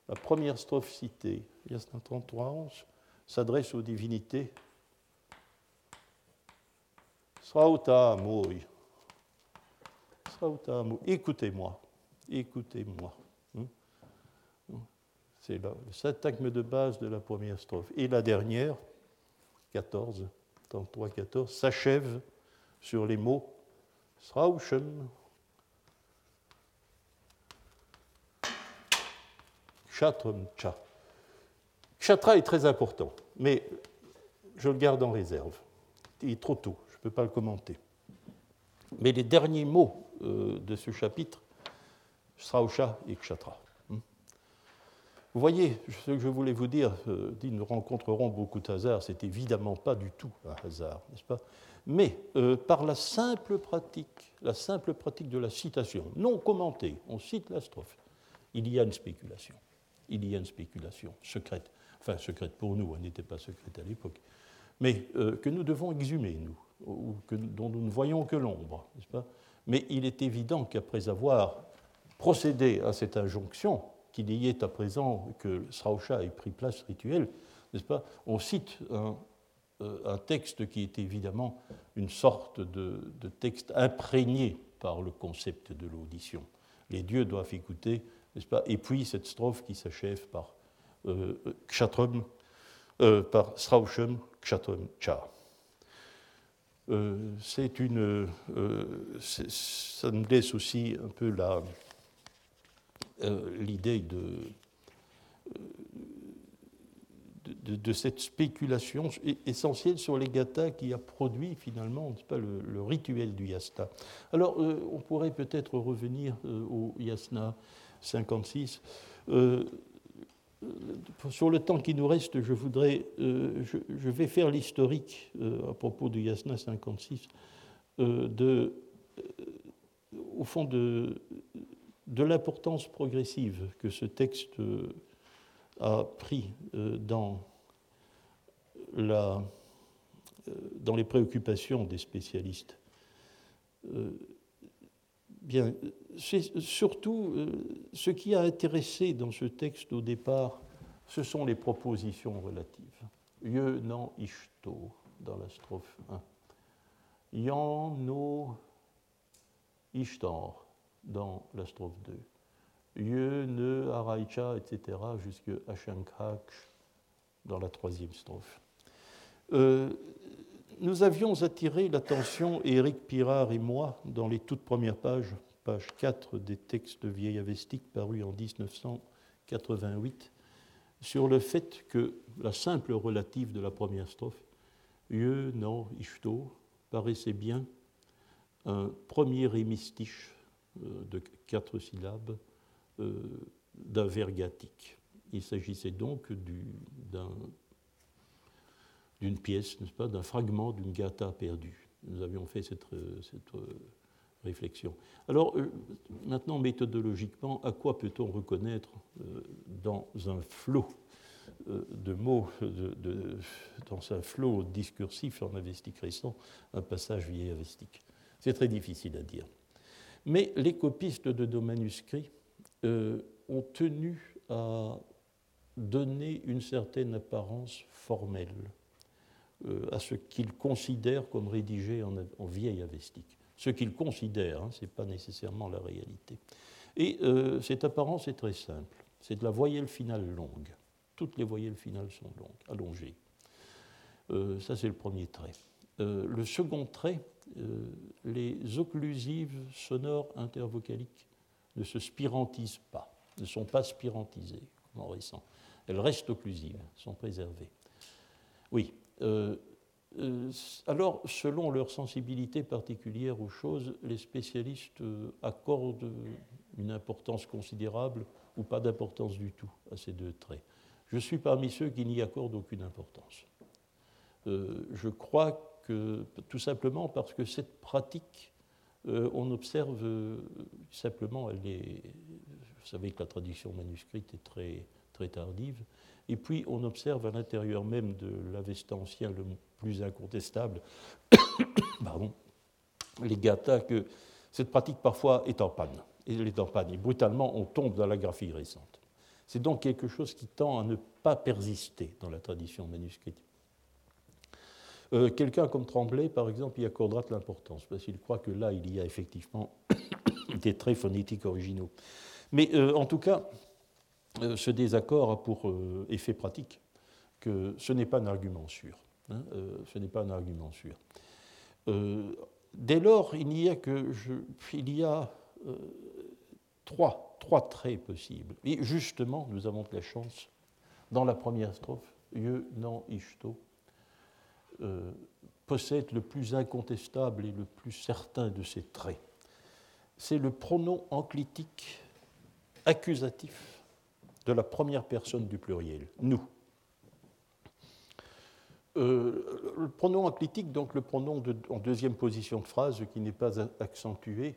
la première strophe citée, Yasna 33, s'adresse aux divinités. Srauta moi. Écoutez-moi. Écoutez-moi. C'est le syntagme de base de la première strophe. Et la dernière, 14, 33, 14, s'achève sur les mots Srauchem Kshatram-cha. Kshatra est très important, mais je le garde en réserve. Il est trop tôt, je ne peux pas le commenter. Mais les derniers mots euh, de ce chapitre, Srausha et Kshatra. Vous voyez, ce que je voulais vous dire, euh, nous rencontrerons beaucoup de hasards, c'est évidemment pas du tout un hasard, n'est-ce pas? Mais euh, par la simple pratique, la simple pratique de la citation, non commentée, on cite la strophe, il y a une spéculation il y a une spéculation secrète, enfin secrète pour nous, elle n'était pas secrète à l'époque, mais euh, que nous devons exhumer, nous, ou que, dont nous ne voyons que l'ombre, n'est-ce pas? Mais il est évident qu'après avoir procédé à cette injonction, qu'il y ait à présent que Srausha ait pris place rituelle, n'est-ce pas? On cite un, euh, texte qui est évidemment une sorte de, texte imprégné par le concept de l'audition. Les dieux doivent écouter pas? Et puis cette strophe qui s'achève par euh, kshatrum, euh, par Srausham Kshatrum Cha. c'est une, ça nous laisse aussi un peu l'idée de, de, cette spéculation essentielle sur les gathas qui a produit finalement pas, le, rituel du yasna. Alors, on pourrait peut-être revenir au yasna 56. Euh, sur le temps qui nous reste, je voudrais, euh, je, vais faire l'historique euh, à propos du Yasna 56, de, au fond de, de l'importance progressive que ce texte a pris dans, la, dans les préoccupations des spécialistes. Bien, c'est surtout ce qui a intéressé dans ce texte au départ ce sont les propositions relatives. Ishto dans la strophe 1. Yan no ishtar dans la strophe 2. Ye ne araicha, etc. jusque ashankak dans la troisième strophe. Euh, nous avions attiré l'attention, Éric Pirard et moi, dans les toutes premières pages, page 4 des textes vieil avestiques parus en 1988, sur le fait que la simple relative de la première strophe, Ye, non, ishto, paraissait bien un premier hémistiche de quatre syllabes euh, d'un vergatique. Il s'agissait donc d'une pièce, n'est-ce pas, d'un fragment d'une gata perdue. Nous avions fait cette, cette réflexion. Alors, euh, maintenant, méthodologiquement, à quoi peut-on reconnaître euh, dans un flot euh, de mots, dans un flot discursif en avestique récent, un passage vieil avestique C'est très difficile à dire. Mais les copistes de nos manuscrits ont tenu à donner une certaine apparence formelle à ce qu'ils considèrent comme rédigé en, en vieil avestique ce qu'ils considèrent, hein, ce n'est pas nécessairement la réalité. Et euh, cette apparence est très simple, c'est de la voyelle finale longue. Toutes les voyelles finales sont longues, allongées. Euh, ça, c'est le premier trait. Euh, le second trait, les occlusives sonores intervocaliques ne se spirantisent pas, ne sont pas spirantisées, comme en récent. Elles restent occlusives, sont préservées. Oui, euh, alors, selon leur sensibilité particulière aux choses, les spécialistes euh, accordent une importance considérable ou pas d'importance du tout à ces deux traits. Je suis parmi ceux qui n'y accordent aucune importance. Euh, je crois tout simplement parce que cette pratique, on observe simplement, elle est, vous savez que la tradition manuscrite est très, très tardive, et puis on observe à l'intérieur même de l'Avestan ancien le plus incontestable, les gathas, que cette pratique parfois est en panne. Est en panne. Et brutalement, on tombe dans la graphie récente. C'est donc quelque chose qui tend à ne pas persister dans la tradition manuscrite. Euh, quelqu'un comme Tremblay, par exemple, y accordera de l'importance, parce qu'il croit que là, il y a effectivement des traits phonétiques originaux. Mais euh, en tout cas, euh, ce désaccord a pour effet pratique que ce n'est pas un argument sûr. Hein, ce n'est pas un argument sûr. Dès lors, il n'y a que il y a trois, traits possibles. Et justement, nous avons de la chance, dans la première strophe, Ye, non, Ishto, possède le plus incontestable et le plus certain de ces traits. C'est le pronom enclitique accusatif de la première personne du pluriel, nous. Euh, le pronom enclitique, donc le pronom en deuxième position de phrase qui n'est pas accentué,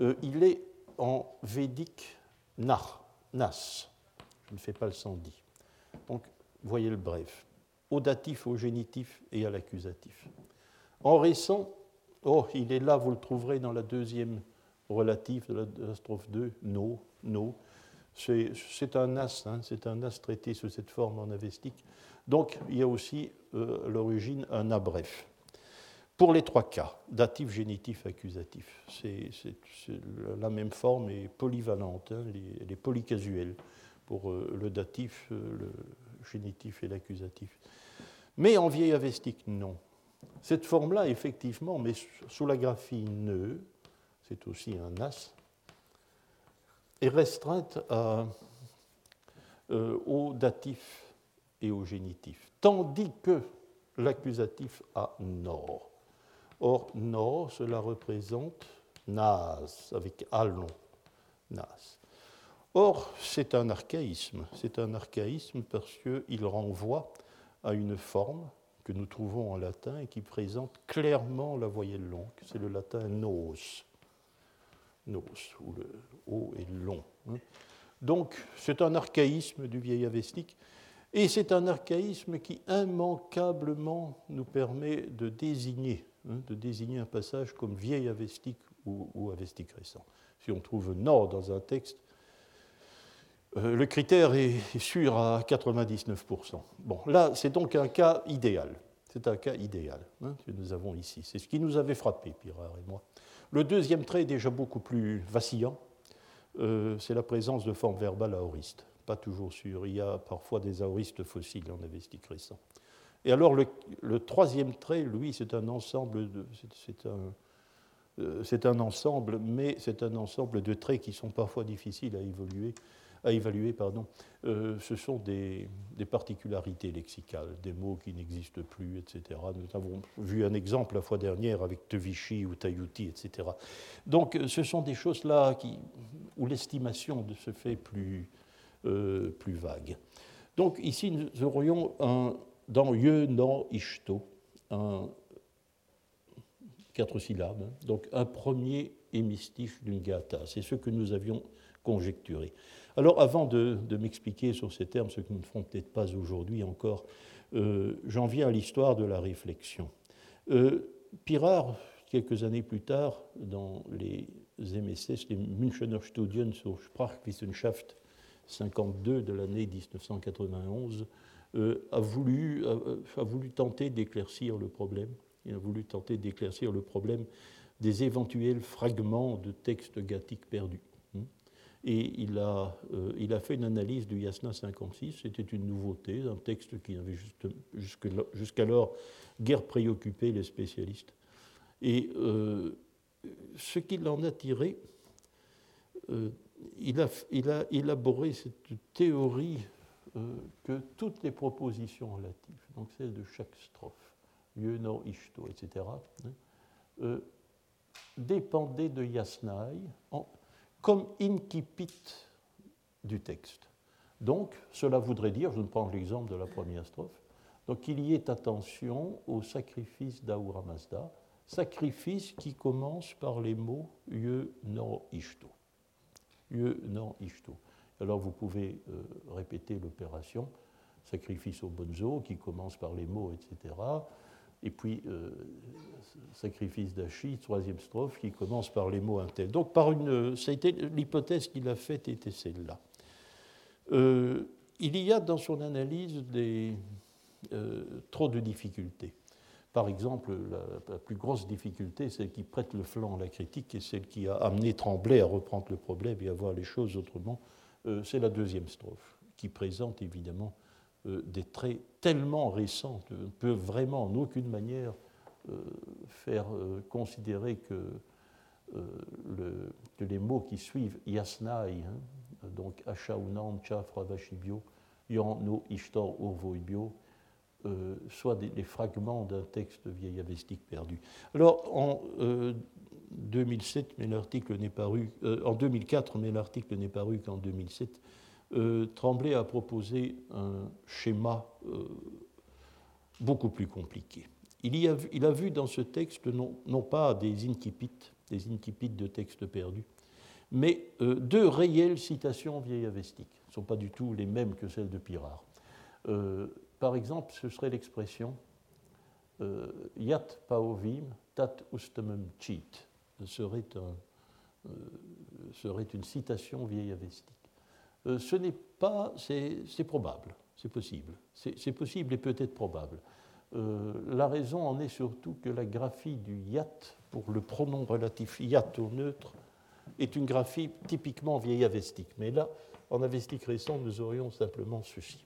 euh, il est en védique nar, nas. Je ne fais pas le sandi. Donc, voyez le bref. Au datif, au génitif et à l'accusatif. En récent, oh, il est là, vous le trouverez dans la deuxième relative de la, strophe 2, no, no. C'est un as, hein, c'est un as traité sous cette forme en avestique. Donc, il y a aussi euh, l'origine un A bref. Pour les trois cas, datif, génitif, accusatif, c'est la même forme et polyvalente, hein, elle, est, polycasuelle pour euh, le datif, euh, génitif et l'accusatif. Mais en vieil avestique, non. Cette forme-là, effectivement, mais sous la graphie ne, c'est aussi un as, est restreinte euh, au datif et au génitif, tandis que l'accusatif a nord. Or, nord, cela représente nas, avec allon, nas. Or, c'est un archaïsme. C'est un archaïsme parce qu'il renvoie à une forme que nous trouvons en latin et qui présente clairement la voyelle longue. C'est le latin nos. Nos, où le O est long. Hein. Donc, c'est un archaïsme du vieil avestique. Et c'est un archaïsme qui immanquablement nous permet de désigner, hein, de désigner un passage comme vieil avestique ou, ou avestique récent. Si on trouve nord dans un texte, le critère est sûr à 99%. Bon, là, c'est donc un cas idéal. C'est un cas idéal hein, que nous avons ici. C'est ce qui nous avait frappé, Pirard et moi. Le deuxième trait est déjà beaucoup plus vacillant. Euh, c'est la présence de formes verbales aoristes. Pas toujours sûr. Il y a parfois des aoristes fossiles en avestique récent. Et alors, le, troisième trait, lui, c'est un ensemble euh, c'est un ensemble, mais c'est un ensemble de traits qui sont parfois difficiles à évoluer à évaluer, pardon, euh, ce sont des, particularités lexicales, des mots qui n'existent plus, etc. Nous avons vu un exemple la fois dernière avec Tevichy ou Tayuti, etc. Donc euh, ce sont des choses-là où l'estimation se fait plus, euh, plus vague. Donc ici, nous aurions un, dans Ye, Non, Ishto, quatre syllabes, hein. donc un premier hémistiche d'une gata. C'est ce que nous avions conjecturé. Alors, avant de, m'expliquer sur ces termes, ce que nous ne ferons peut-être pas aujourd'hui encore, euh, j'en viens à l'histoire de la réflexion. Euh, Pirard, quelques années plus tard, dans les MSS, les Münchener Studien zur Sprachwissenschaft 52 de l'année 1991, euh, a, voulu, a, tenter d'éclaircir le problème. Il a voulu tenter d'éclaircir le problème des éventuels fragments de textes gathiques perdus et il a, euh, il a fait une analyse du Yasna 56. C'était une nouveauté, un texte qui n'avait jusqu'alors guère préoccupé les spécialistes. Et euh, ce qu'il en a tiré, euh, il, a, il, a, élaboré cette théorie que toutes les propositions relatives, donc celles de chaque strophe, lieu, ishto, etc., hein, dépendaient de Yasnaï en, comme incipit du texte. Donc, cela voudrait dire, je ne prends l'exemple de la première strophe, donc qu'il y ait attention au sacrifice d'Ahura Mazda, sacrifice qui commence par les mots Ye no Ishto. Ye no Ishto. Alors vous pouvez euh, répéter l'opération, sacrifice au bonzo, qui commence par les mots, etc. Et puis, euh, sacrifice d'Achille, troisième strophe, qui commence par les mots intel. Donc, par une, l'hypothèse qu'il a faite était celle-là. Euh, il y a dans son analyse euh, trop de difficultés. Par exemple, la, plus grosse difficulté, celle qui prête le flanc à la critique et celle qui a amené Tremblay à reprendre le problème et à voir les choses autrement, c'est la deuxième strophe, qui présente évidemment des traits tellement récents ne peuvent vraiment en aucune manière euh, faire euh, considérer que, les mots qui suivent yasnai, hein, donc achaunam, chafra vashibio, yan no ishtor urvoibio, soient des, fragments d'un texte vieil avestique perdu. Alors, en 2007, mais l'article n'est paru, en 2004, mais l'article n'est paru qu'en 2007, euh, Tremblay a proposé un schéma euh, beaucoup plus compliqué. Il, a, vu dans ce texte non, pas des incipits, des incipits de textes perdus, mais euh, deux réelles citations vieilles avestiques. Ce ne sont pas du tout les mêmes que celles de Pirard. par exemple, ce serait l'expression Yat paovim tat ustamum cheat. Serait, une citation vieille avestique. Euh, ce n'est pas, c'est probable, c'est possible. C'est possible et peut-être probable. Euh, la raison en est surtout que la graphie du yat, pour le pronom relatif yat au neutre, est une graphie typiquement vieille avestique. Mais là, en avestique récent, nous aurions simplement ceci.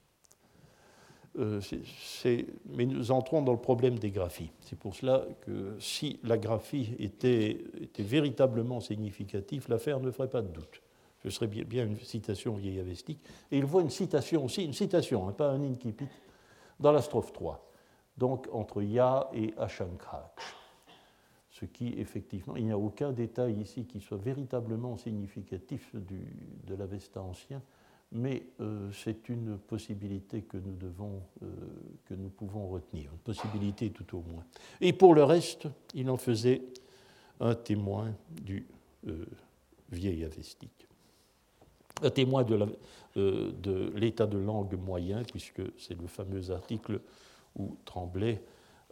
euh, mais nous entrons dans le problème des graphies. C'est pour cela que si la graphie était, véritablement significative, l'affaire ne ferait pas de doute. Ce serait bien, une citation vieille avestique. Et il voit une citation aussi, une citation, hein, pas un incipit, dans la strophe 3. Donc entre Ya et Ashankrak. Ce qui, effectivement, il n'y a aucun détail ici qui soit véritablement significatif de l'Avesta ancien mais euh, c'est une possibilité que nous, devons, euh, que nous pouvons retenir, une possibilité tout au moins. Et pour le reste, il en faisait un témoin du euh, vieil avestique, témoin de l'état de, langue moyen, puisque c'est le fameux article où Tremblay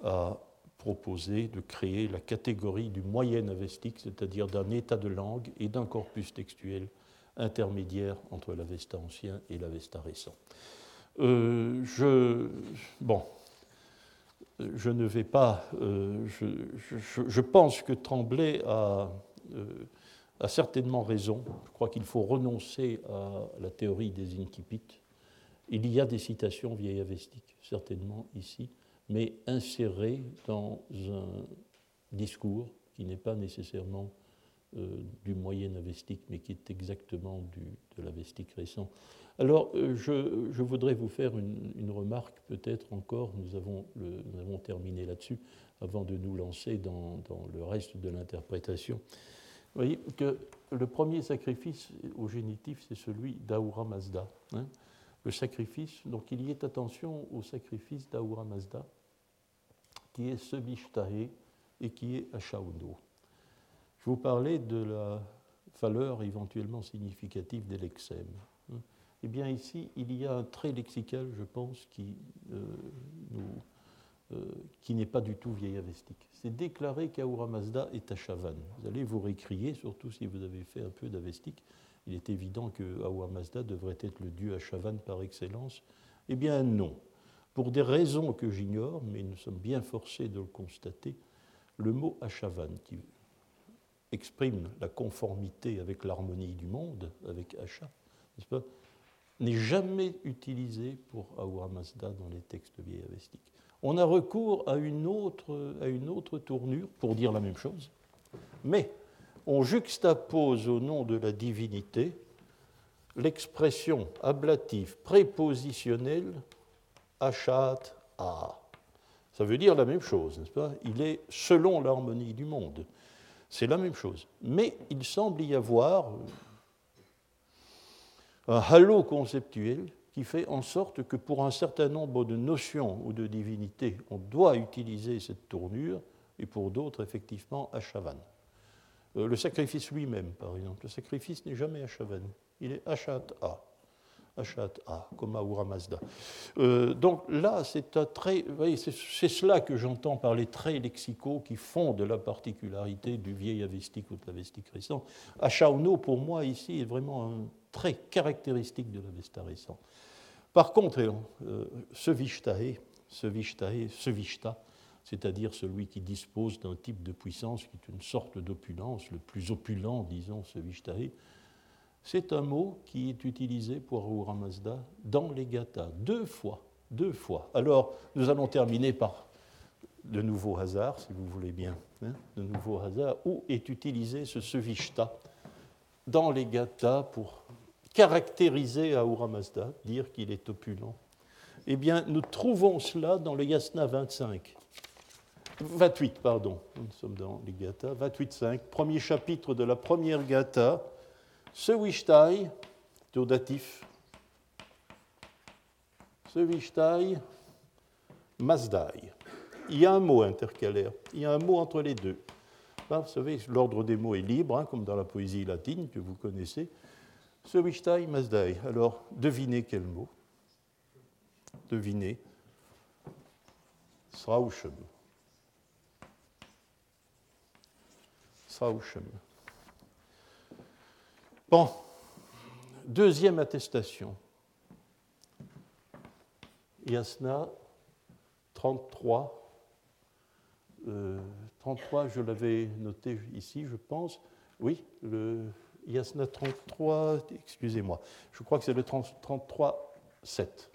a proposé de créer la catégorie du moyen avestique, c'est-à-dire d'un état de langue et d'un corpus textuel intermédiaire entre l'Avesta ancien et l'Avesta récent. Euh, je, bon, je ne vais pas. Euh, je, pense que Tremblay a, euh, a, certainement raison. Je crois qu'il faut renoncer à la théorie des incipits. Il y a des citations vieilles avestiques, certainement ici, mais insérées dans un discours qui n'est pas nécessairement euh, du moyen avestique, mais qui est exactement de l'avestique récent. Alors, euh, je, voudrais vous faire une, remarque, peut-être encore, nous avons, terminé là-dessus, avant de nous lancer dans le reste de l'interprétation. Vous voyez que le premier sacrifice au génitif, c'est celui d'Ahura Mazda. Hein. le sacrifice, donc il y est attention au sacrifice d'Ahura Mazda, qui est ce Bishtahe et qui est Ashauno. Je vous parlais de la valeur éventuellement significative des lexèmes. Eh bien, ici, il y a un trait lexical, je pense, qui, euh, euh, qui n'est pas du tout vieil avestique. C'est déclarer qu'Aura Mazda est Achavan. Vous allez vous récrier, surtout si vous avez fait un peu d'avestique. Il est évident que Ahura Mazda devrait être le dieu Achavan par excellence. Eh bien, non. Pour des raisons que j'ignore, mais nous sommes bien forcés de le constater, le mot Achavan, qui exprime la conformité avec l'harmonie du monde, avec Asha, n'est jamais utilisé pour Ahura Mazda dans les textes vieillavestiques. On a recours à une, autre, tournure pour dire la même chose, mais on juxtapose au nom de la divinité l'expression ablative prépositionnelle Achat A. Ça veut dire la même chose, n'est-ce pas? Il est selon l'harmonie du monde. C'est la même chose. Mais il semble y avoir un halo conceptuel qui fait en sorte que pour un certain nombre de notions ou de divinités, on doit utiliser cette tournure, et pour d'autres, effectivement, Achavan. Euh, le sacrifice lui-même, par exemple, le sacrifice n'est jamais Achavan, il est Achat A. Achat A, comme Ahura Mazda. Euh, donc là, c'est un trait, c'est cela que j'entends par les traits lexicaux qui font de la particularité du vieil avestique ou de l'avestique récent. Achauno, pour moi, ici, est vraiment un trait caractéristique de l'avesta récent. Par contre, euh, ce Vishtahe, ce c'est-à-dire celui qui dispose d'un type de puissance qui est une sorte d'opulence, le plus opulent, disons, ce Vishtahe, c'est un mot qui est utilisé pour Ahura dans les gathas, deux fois, deux fois. Alors, nous allons terminer par de nouveaux hasards, si vous voulez bien, hein, de nouveaux hasards, où est utilisé ce Sevishta dans les gathas pour caractériser Ahura Mazda, dire qu'il est opulent. Eh bien, nous trouvons cela dans le Yasna 25. 28, pardon, nous sommes dans les gathas, 28.5, premier chapitre de la première gatha, ce Wishtai, datif, ce Wishtai, Mazdai. Il y a un mot intercalaire, il y a un mot entre les deux. vous savez, l'ordre des mots est libre, hein, comme dans la poésie latine que vous connaissez. Ce Wishtai, Mazdai. Alors, devinez quel mot? Devinez. Srauchem. Srauchem. Bon, deuxième attestation. Yasna 33. 33, euh, je l'avais noté ici, je pense. Oui, le Yasna 33, excusez-moi, je crois que c'est le 33, 7.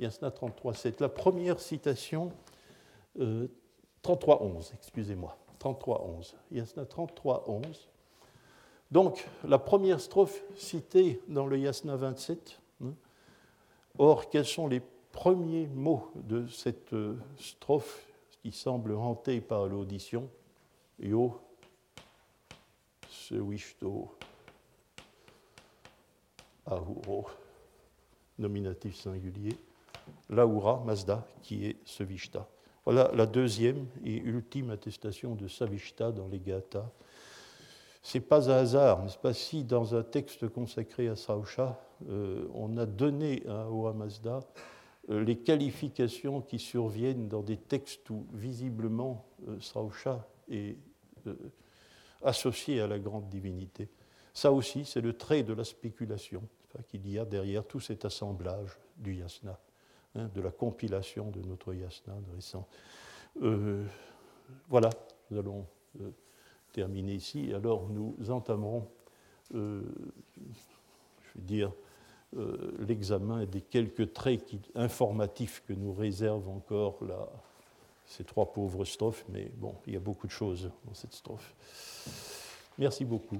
Yasna 33.7. La première citation, 33.11, excusez-moi, 33.11. Yasna 33.11. Donc, la première strophe citée dans le Yasna 27. Hein. Or, quels sont les premiers mots de cette euh, strophe qui semble hantée par l'audition? Yo, se wishto, ahuro, nominatif singulier, Laura Mazda, qui est Savishta. Voilà la deuxième et ultime attestation de Savishta dans les Gathas. C'est pas un hasard, n'est-ce pas, si dans un texte consacré à Sausha, euh, on a donné à Oa Mazda euh, les qualifications qui surviennent dans des textes où visiblement euh, Sausha est associé à la grande divinité. Ça aussi, c'est le trait de la spéculation qu'il y a derrière tout cet assemblage du yasna. Hein, de la compilation de notre yasna récent. Euh, voilà, nous allons euh, terminer ici. Alors nous entamerons, euh, je veux dire, l'examen des quelques traits informatifs que nous réservent encore ces trois pauvres strophes, mais bon, il y a beaucoup de choses dans cette strophe. Merci beaucoup.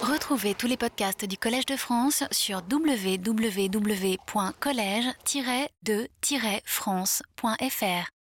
Retrouvez tous les podcasts du Collège de France sur www.collège-de-france.fr.